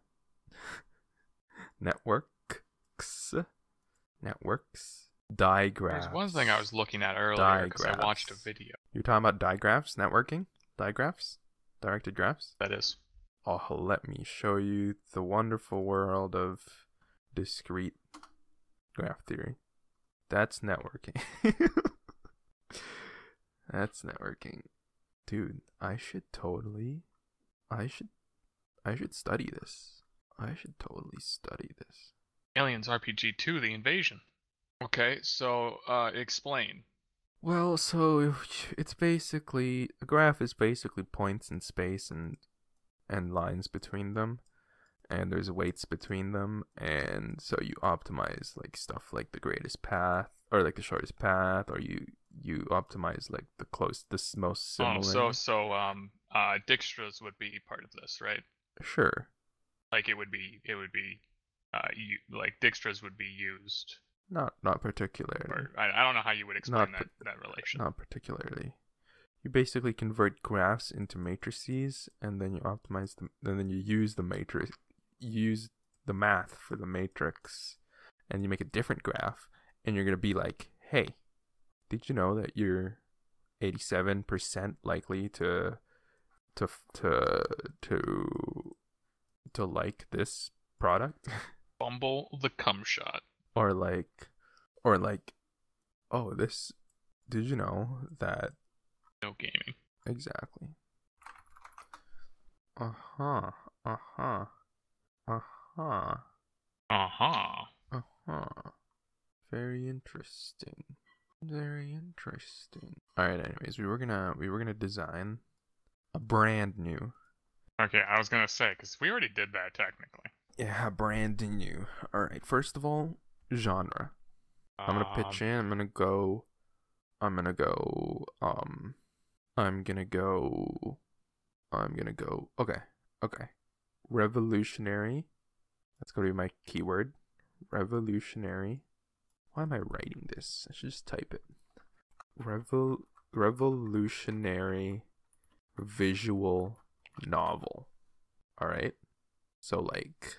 Networks. Networks. Diagraphs. There's one thing I was looking at earlier because I watched a video. You're talking about digraphs, networking? Digraphs? Directed graphs? That is. Oh, let me show you the wonderful world of discrete graph theory. That's networking. That's networking. Dude, I should totally I should I should study this. I should totally study this. Aliens RPG 2: The Invasion. Okay, so uh, explain. Well, so it's basically a graph is basically points in space and and lines between them, and there's weights between them, and so you optimize like stuff like the greatest path or like the shortest path, or you you optimize like the close the most similar. Oh, so so um uh Dijkstra's would be part of this, right? sure, Like it would be it would be uh you, like Dijkstra's would be used not not particularly. or I, I don't know how you would explain Not that that relation. Not particularly. You basically convert graphs into matrices, and then you optimize them. And then you use the matrix, use the math for the matrix, and you make a different graph, and you're gonna be like, hey, did you know that you're 87% likely to to to to to like this product Bumble the cum shot. or like or like oh this did you know that No gaming. exactly uh-huh uh-huh uh-huh Uh huh. uh-huh very interesting very interesting all right anyways we were gonna we were gonna design a brand new Okay, I was gonna say because we already did that technically. yeah brand new all right first of all genre I'm gonna pitch Um, in. I'm gonna go. I'm gonna go. Um, I'm gonna go. I'm gonna go. Okay, okay. Revolutionary. That's gonna be my keyword. Revolutionary. Why am I writing this? I should just type it. Revol revolutionary visual novel. All right. So like,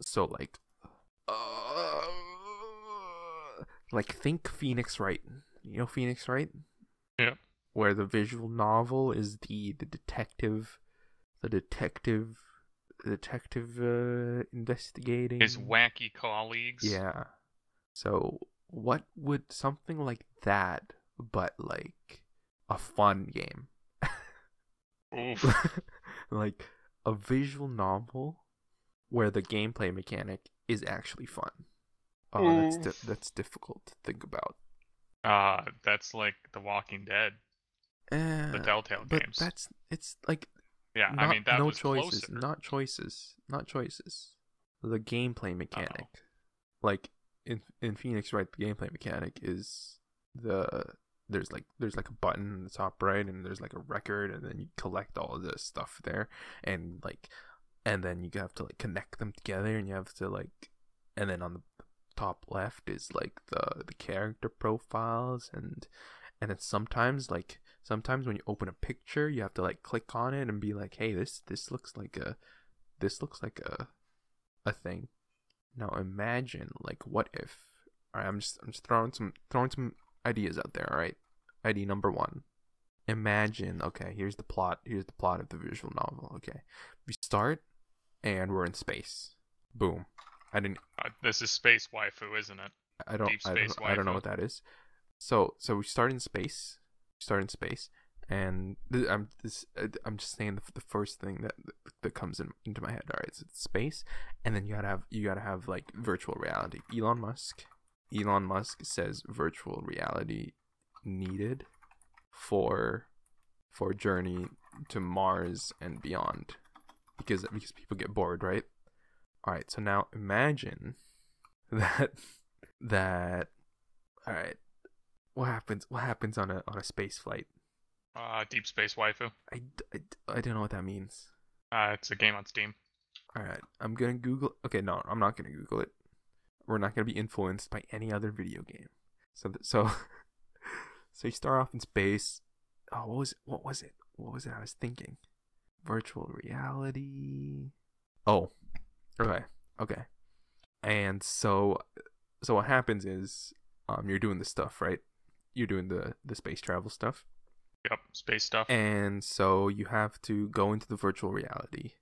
so like, uh, like think Phoenix Wright. You know Phoenix Wright? Yeah. Where the visual novel is the the detective, the detective, detective uh, investigating. his wacky colleagues. Yeah. So what would something like that, but like a fun game, like a visual novel where the gameplay mechanic is actually fun. Oh, that's di- that's difficult to think about. Uh, that's like The Walking Dead, the Uh, Telltale but games. that's it's like yeah, not, I mean that no was choices, closer. not choices, not choices. The gameplay mechanic, like in in Phoenix Wright? The gameplay mechanic is the there's like there's like a button in the top right, and there's like a record, and then you collect all of this stuff there, and like, and then you have to like connect them together, and you have to like, and then on the top left is like the the character profiles and and then sometimes like sometimes when you open a picture you have to like click on it and be like hey this this looks like a this looks like a a thing. Now imagine like what if all right i'm just i'm just throwing some throwing some ideas out there all right? Idea number one. Imagine okay here's the plot here's the plot of the visual novel okay? We start and we're in space. Boom. I didn't Uh, this is Space Waifu, isn't it? I don't, Deep I don't, I don't know what that is. So, so we start in space. Start in space, and th- I'm this. uh, I'm just saying the, the first thing that that comes in, into my head. All right, so it's space, and then you gotta have you gotta have like virtual reality. Elon Musk, Elon Musk says virtual reality needed for for journey to Mars and beyond, because because people get bored, right? All right, so now imagine that that all right what happens what happens on a on a space flight? Uh, Deep Space Waifu. I I don't know what that means. Uh, it's a game on Steam. all right i'm gonna google okay no i'm not gonna google it. We're not gonna be influenced by any other video game. So th- so so you start off in space. Oh what was it what was it? What was it i was thinking? Virtual reality. Oh okay okay. And so so what happens is um you're doing this stuff right you're doing the the space travel stuff Yep, space stuff. and so you have to go into the virtual reality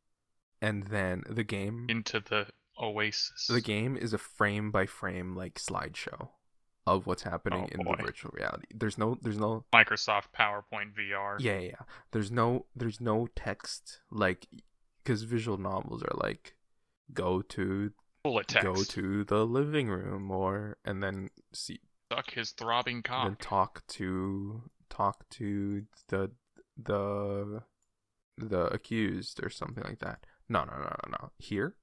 and then the game Into the Oasis. the game is a frame by frame like slideshow of what's happening Oh, in boy. the virtual reality there's no there's no Microsoft PowerPoint VR. yeah yeah, yeah. there's no there's no text like because visual novels are like go to Bullet text. go to the living room or and then see Suck his throbbing cock. and talk to talk to the the the accused or something like that. No, no, no, no, no. Here,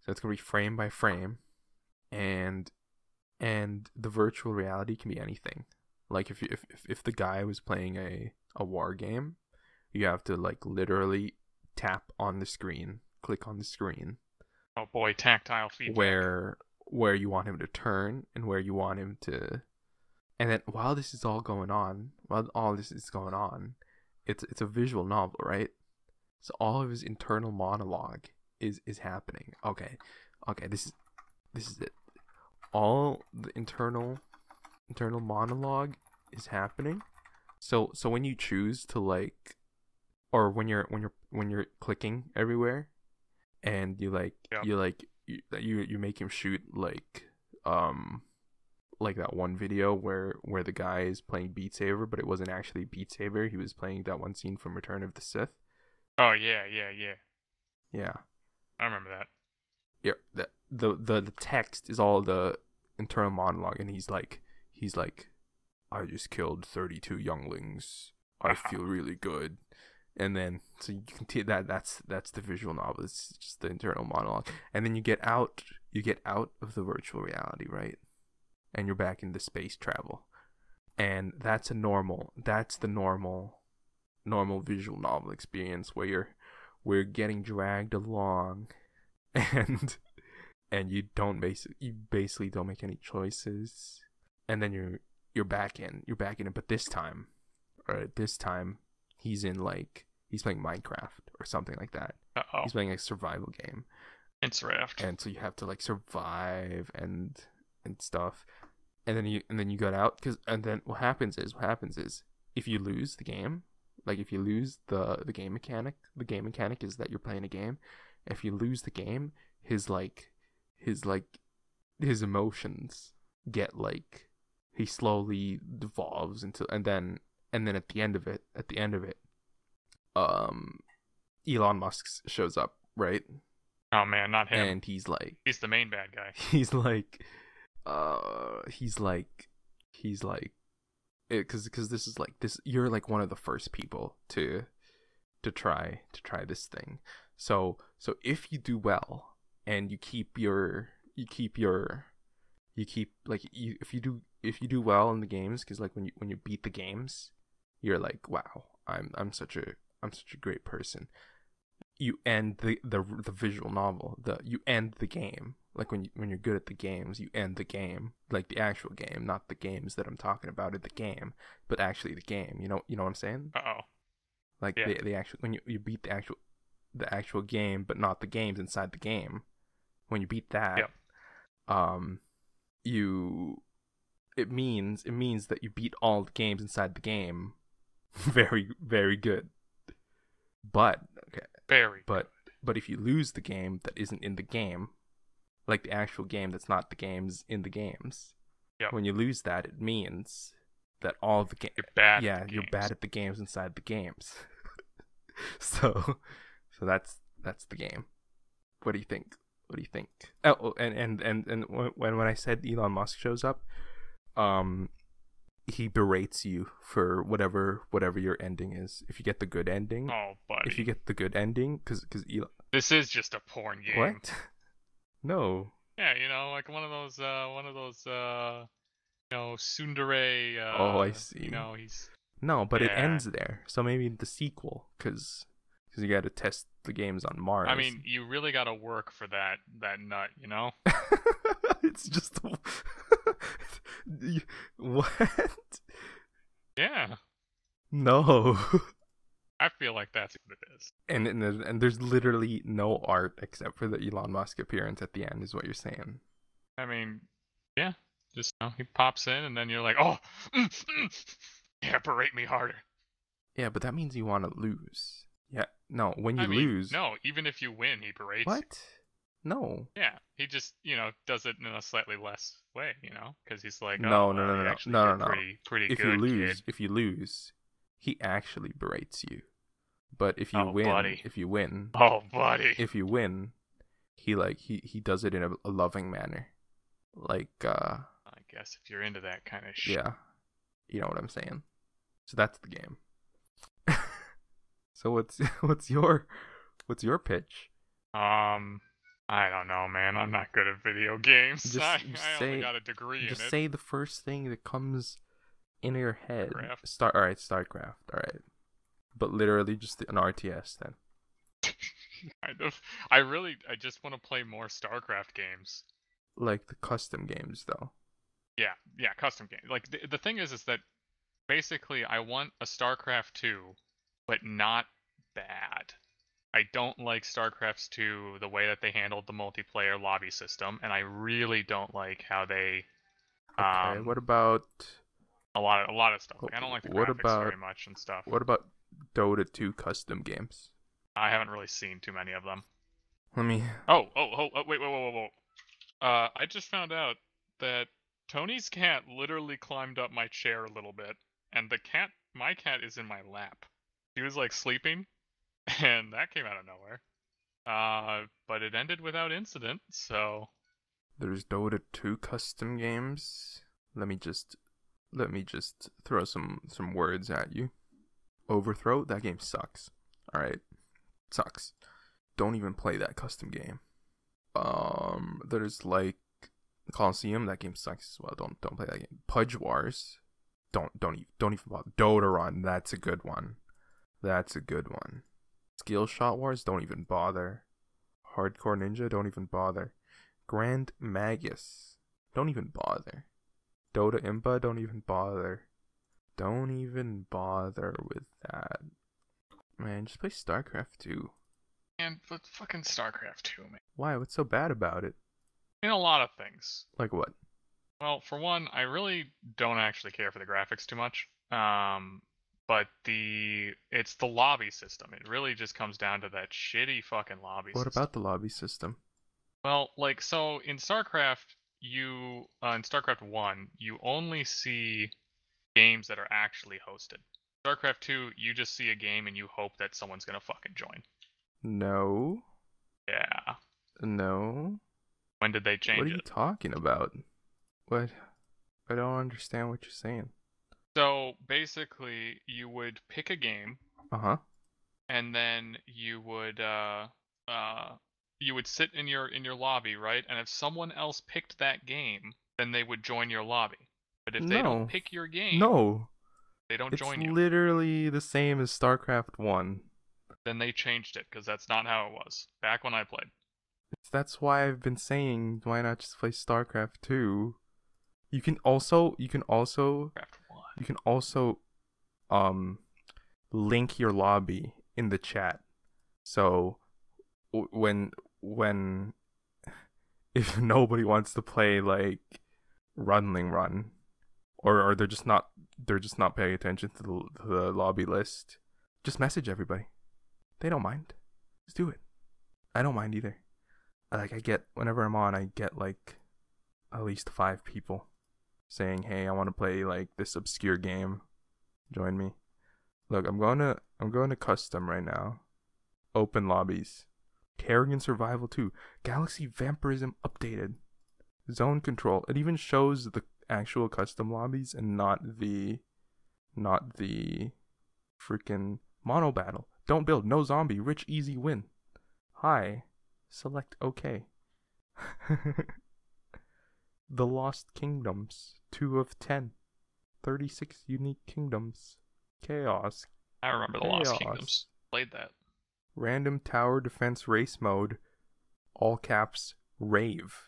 so it's gonna be frame by frame, and and the virtual reality can be anything. Like if you, if if if the guy was playing a a war game, you have to like literally tap on the screen, click on the screen, Oh boy, tactile feedback. where where you want him to turn and where you want him to and then while this is all going on while all this is going on it's it's a visual novel right? So all of his internal monologue is is happening. Okay. Okay. This is this is it. All the internal internal monologue is happening. So so when you choose to like or when you're when you're when you're clicking everywhere and you like Yep. you like you, you you make him shoot like um like that one video where where the guy is playing Beat Saber but it wasn't actually Beat Saber. He was playing that one scene from Return of the Sith. Oh yeah, yeah, yeah. yeah. I remember that. yeah the, the the the text is all the internal monologue and he's like he's like i just killed 32 younglings. I feel really good and then so you can see that that's that's the visual novel it's just the internal monologue. And then you get out you get out of the virtual reality right? And you're back into space travel. And that's a normal that's the normal normal visual novel experience where you're we're getting dragged along and and you don't basically you basically don't make any choices. And then you're you're back in you're back in it but this time right this time he's in like he's playing minecraft or something like that Uh oh. he's playing a survival game It's raft. and so you have to like survive and and stuff and then you and then you got out because and then what happens is what happens is if you lose the game like if you lose the the game mechanic the game mechanic is that you're playing a game if you lose the game his like his like his emotions get like he slowly devolves into and then and then at the end of it at the end of it um Elon Musk shows up right Oh man, not him. and he's like He's the main bad guy. he's like uh he's like he's like because because this is like this you're like one of the first people to to try to try this thing so so if you do well and you keep your you keep your you keep like you if you do if you do well in the games because like when you when you beat the games you're like wow i'm i'm such a i'm such a great person. You end the the the visual novel the you end the game. Like when you, when you're good at the games you end the game. Like the actual game not the games that i'm talking about in the game but actually the game. You know you know what i'm saying? Uh oh. like Yeah. the the actual when you, you beat the actual the actual game but not the games inside the game. When you beat that Yep. um you it means it means that you beat all the games inside the game. Very very good but okay Very. but but if you lose the game that isn't in the game, like the actual game that's not the games in the games, Yep. when you lose that, it means that all the game, You're bad. yeah, you're games. bad at the games inside the games. so, so that's that's the game. What do you think? What do you think? Oh, oh, and and and and when when I said Elon Musk shows up, um, he berates you for whatever whatever your ending is. If you get the good ending, Oh, buddy. if you get the good ending, because because Elon, This is just a porn game. what? No. Yeah, you know, like one of those, uh, one of those, uh, you know, tsundere. Uh, Oh, I see. You know, he's. No, but it ends there. So maybe the sequel, because you got to test the games on Mars. I mean, you really got to work for that that nut, you know. it's just what? Yeah, No. I feel like that's what it is. and and there's, and there's literally no art except for the Elon Musk appearance at the end, is what you're saying. I mean, yeah, just you know, he pops in, and then you're like, oh, mm, mm, yeah, berate me harder. Yeah, but that means you want to lose. Yeah. No, when you I mean, lose. no, even if you win, he berates. What? No. Yeah, he just you know does it in a slightly less way, you know, because he's like, No, oh, no, no, you no, no, no, no. Pretty, pretty if good, you lose, kid. if you lose, he actually berates you. But if you Oh, win, buddy. if you win, Oh, buddy. if you win, he like he he does it in a, a loving manner. Like uh I guess if you're into that kind of shit. yeah. You know what I'm saying? So that's the game. So what's what's your what's your pitch? Um, I don't know, man. I'm not good at video games. Just- I, just I say- only got a degree Just in it. say the first thing that comes in your head. Starcraft. Start all right, StarCraft. All right. But literally just an RTS then. kind of. I really, I just want to play more StarCraft games. Like the custom games though. Yeah, yeah, custom game. Like the, the thing is, is that basically I want a StarCraft 2, but not bad. I don't like StarCraft 2 the way that they handled the multiplayer lobby system, and I really don't like how they Okay, um, what about a lot of a lot of stuff. Like, I don't like the What graphics about- very much and stuff. what about Dota 2 custom games? I haven't really seen too many of them. Let me Oh, oh, oh, oh wait, wait, wait, wait, wait. Uh, I just found out that Tony's cat literally climbed up my chair a little bit, and the cat, my cat, is in my lap. He was like sleeping, and that came out of nowhere. Uh, but it ended without incident, so There's Dota 2 custom games. Let me just let me just throw some some words at you. Overthrow, that game sucks. All right. Sucks. Don't even play that custom game. Um there's like Coliseum, that game sucks as well. Don't don't play that game. Pudge Wars. Don't don't even don't even bother. Dota Run, that's a good one. That's a good one. Skill Shot Wars, don't even bother. Hardcore Ninja, don't even bother. Grand Magus. Don't even bother. Dota IMBA, don't even bother. Don't even bother with that. Man, just play StarCraft 2. and but fucking StarCraft 2, man. Why? What's so bad about it? In a lot of things. Like what? Well, for one, I really don't actually care for the graphics too much. Um, but the it's the lobby system. It really just comes down to that shitty fucking lobby What system. about the lobby system? Well, like so in StarCraft, you uh, in StarCraft One, you only see games that are actually hosted. StarCraft Two, you just see a game and you hope that someone's gonna fucking join. No. Yeah. No. When did they change what are you it? talking about? What? I don't understand what you're saying. So basically, you would pick a game Uh huh. and then you would uh uh you would sit in your in your lobby, right? And if someone else picked that game, then they would join your lobby. But if they No. don't pick your game, No. they don't It's join you. literally the same as StarCraft 1. then they changed it because that's not how it was back when I played. That's why I've been saying why not just play StarCraft 2? You can also you can also Craft One. You can also um link your lobby in the chat. So when when if nobody wants to play like Runling Run or or they're just not they're just not paying attention to the, to the lobby list, just message everybody. They don't mind. Just do it. I don't mind either. Like I get whenever I'm on, I get like at least five people saying, "Hey, I want to play like this obscure game. Join me." Look, I'm going to I'm going to custom right now. Open lobbies. Carrion Survival 2. Galaxy Vampirism updated. Zone control. It even shows the actual custom lobbies and not the not the freaking mono battle. Don't build, no zombie, rich easy win. Hi. Select OK. the Lost Kingdoms. 2 of 10. 36 unique kingdoms. Chaos. I remember the Lost Kingdoms. Played that. Random tower defense race mode. All caps. Rave.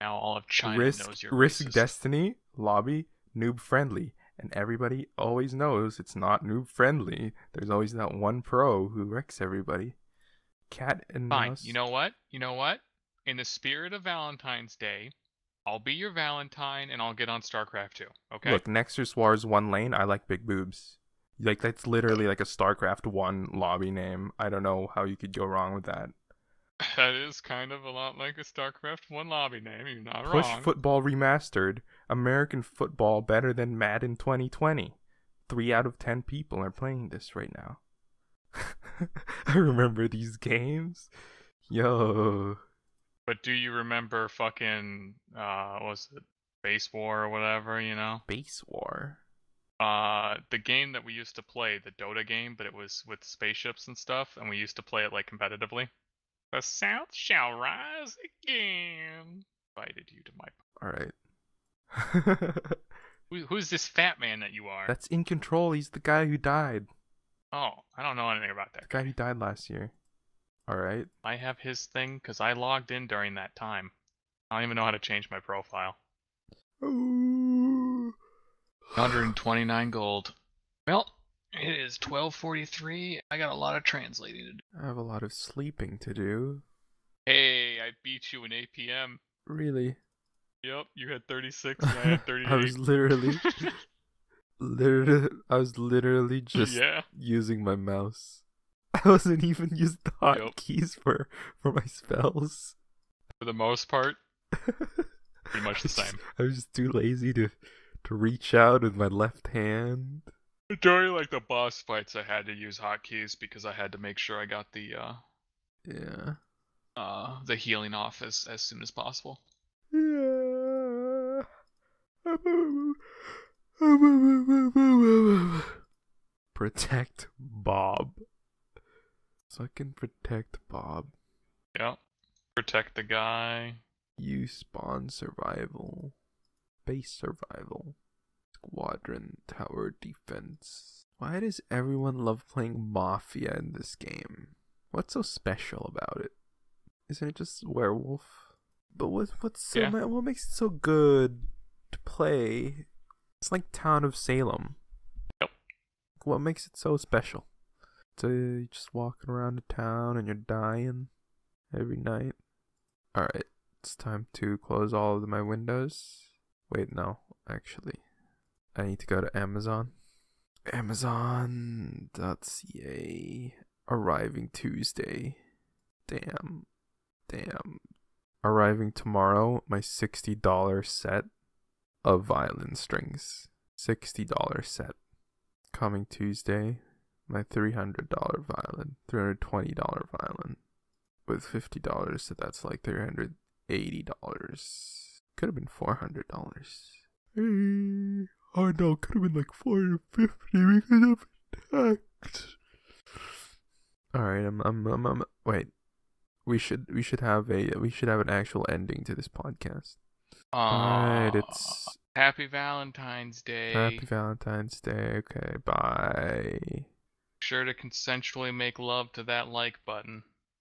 Now all of China risk knows you're risk racist. destiny lobby noob friendly and everybody always knows it's not noob friendly there's always that one pro who wrecks everybody cat and Fine. mouse You know what? You know what? In the spirit of Valentine's Day, I'll be your Valentine and I'll get on StarCraft 2. Okay. look nexus wars one lane i like big boobs like that's literally like a starcraft 1 lobby name i don't know how you could go wrong with that That is kind of a lot like a StarCraft 1 lobby name. You're not push wrong. Push Football remastered american football better than madden 2020 3 out of 10 people are playing this right now i remember these games yo But do you remember fucking uh what was it Base War or whatever, you know? base war Uh the game that we used to play, the Dota game, but it was with spaceships and stuff, and we used to play it like competitively. The South shall rise again. Invited you to my all right Who, who's this fat man that you are? that's in control he's the guy who died Oh, I don't know anything about that guy guy. who died last year all right I have his thing because I logged in during that time. I don't even know how to change my profile. 129 gold. Well, It is 12:43. I got a lot of translating to do. I have a lot of sleeping to do. Hey, I beat you in APM. Really? Yep, you had 36 and I had 38. I was literally, literally, I was literally just yeah. using my mouse. I wasn't even using the Yep. hotkeys for for my spells. For the most part, pretty much the same. I was just too lazy to to reach out with my left hand. During like the boss fights, I had to use hotkeys because I had to make sure I got the uh Yeah. uh the healing off as as soon as possible. Yeah. Protect Bob. So I can protect Bob. Yep. Protect the guy. You spawn survival. Base survival. Squadron tower defense. Why does everyone love playing Mafia in this game? What's so special about it? Isn't it just werewolf? But what what's so Yeah. ma- what makes it so good to play? It's like Town of Salem. Yep. What makes it so special? You're just walking around the town and you're dying every night. Alright, it's time to close all of my windows. Wait, no, actually. I need to go to Amazon. Amazon.ca. Arriving Tuesday. Damn. Damn. Arriving tomorrow, my $60 set of violin strings. $60 set. Coming Tuesday, my $300 violin. $320 violin. With $50, so that's like $380. Could have been $400. Eh, Oh no, could have been like 450 because of tax. Alright, I'm, I'm, I'm, I'm, wait. We should, we should have a, we should have an actual ending to this podcast. Alright, it's Happy Valentine's Day. Happy Valentine's Day. Okay, bye. Sure to consensually make love to that like button.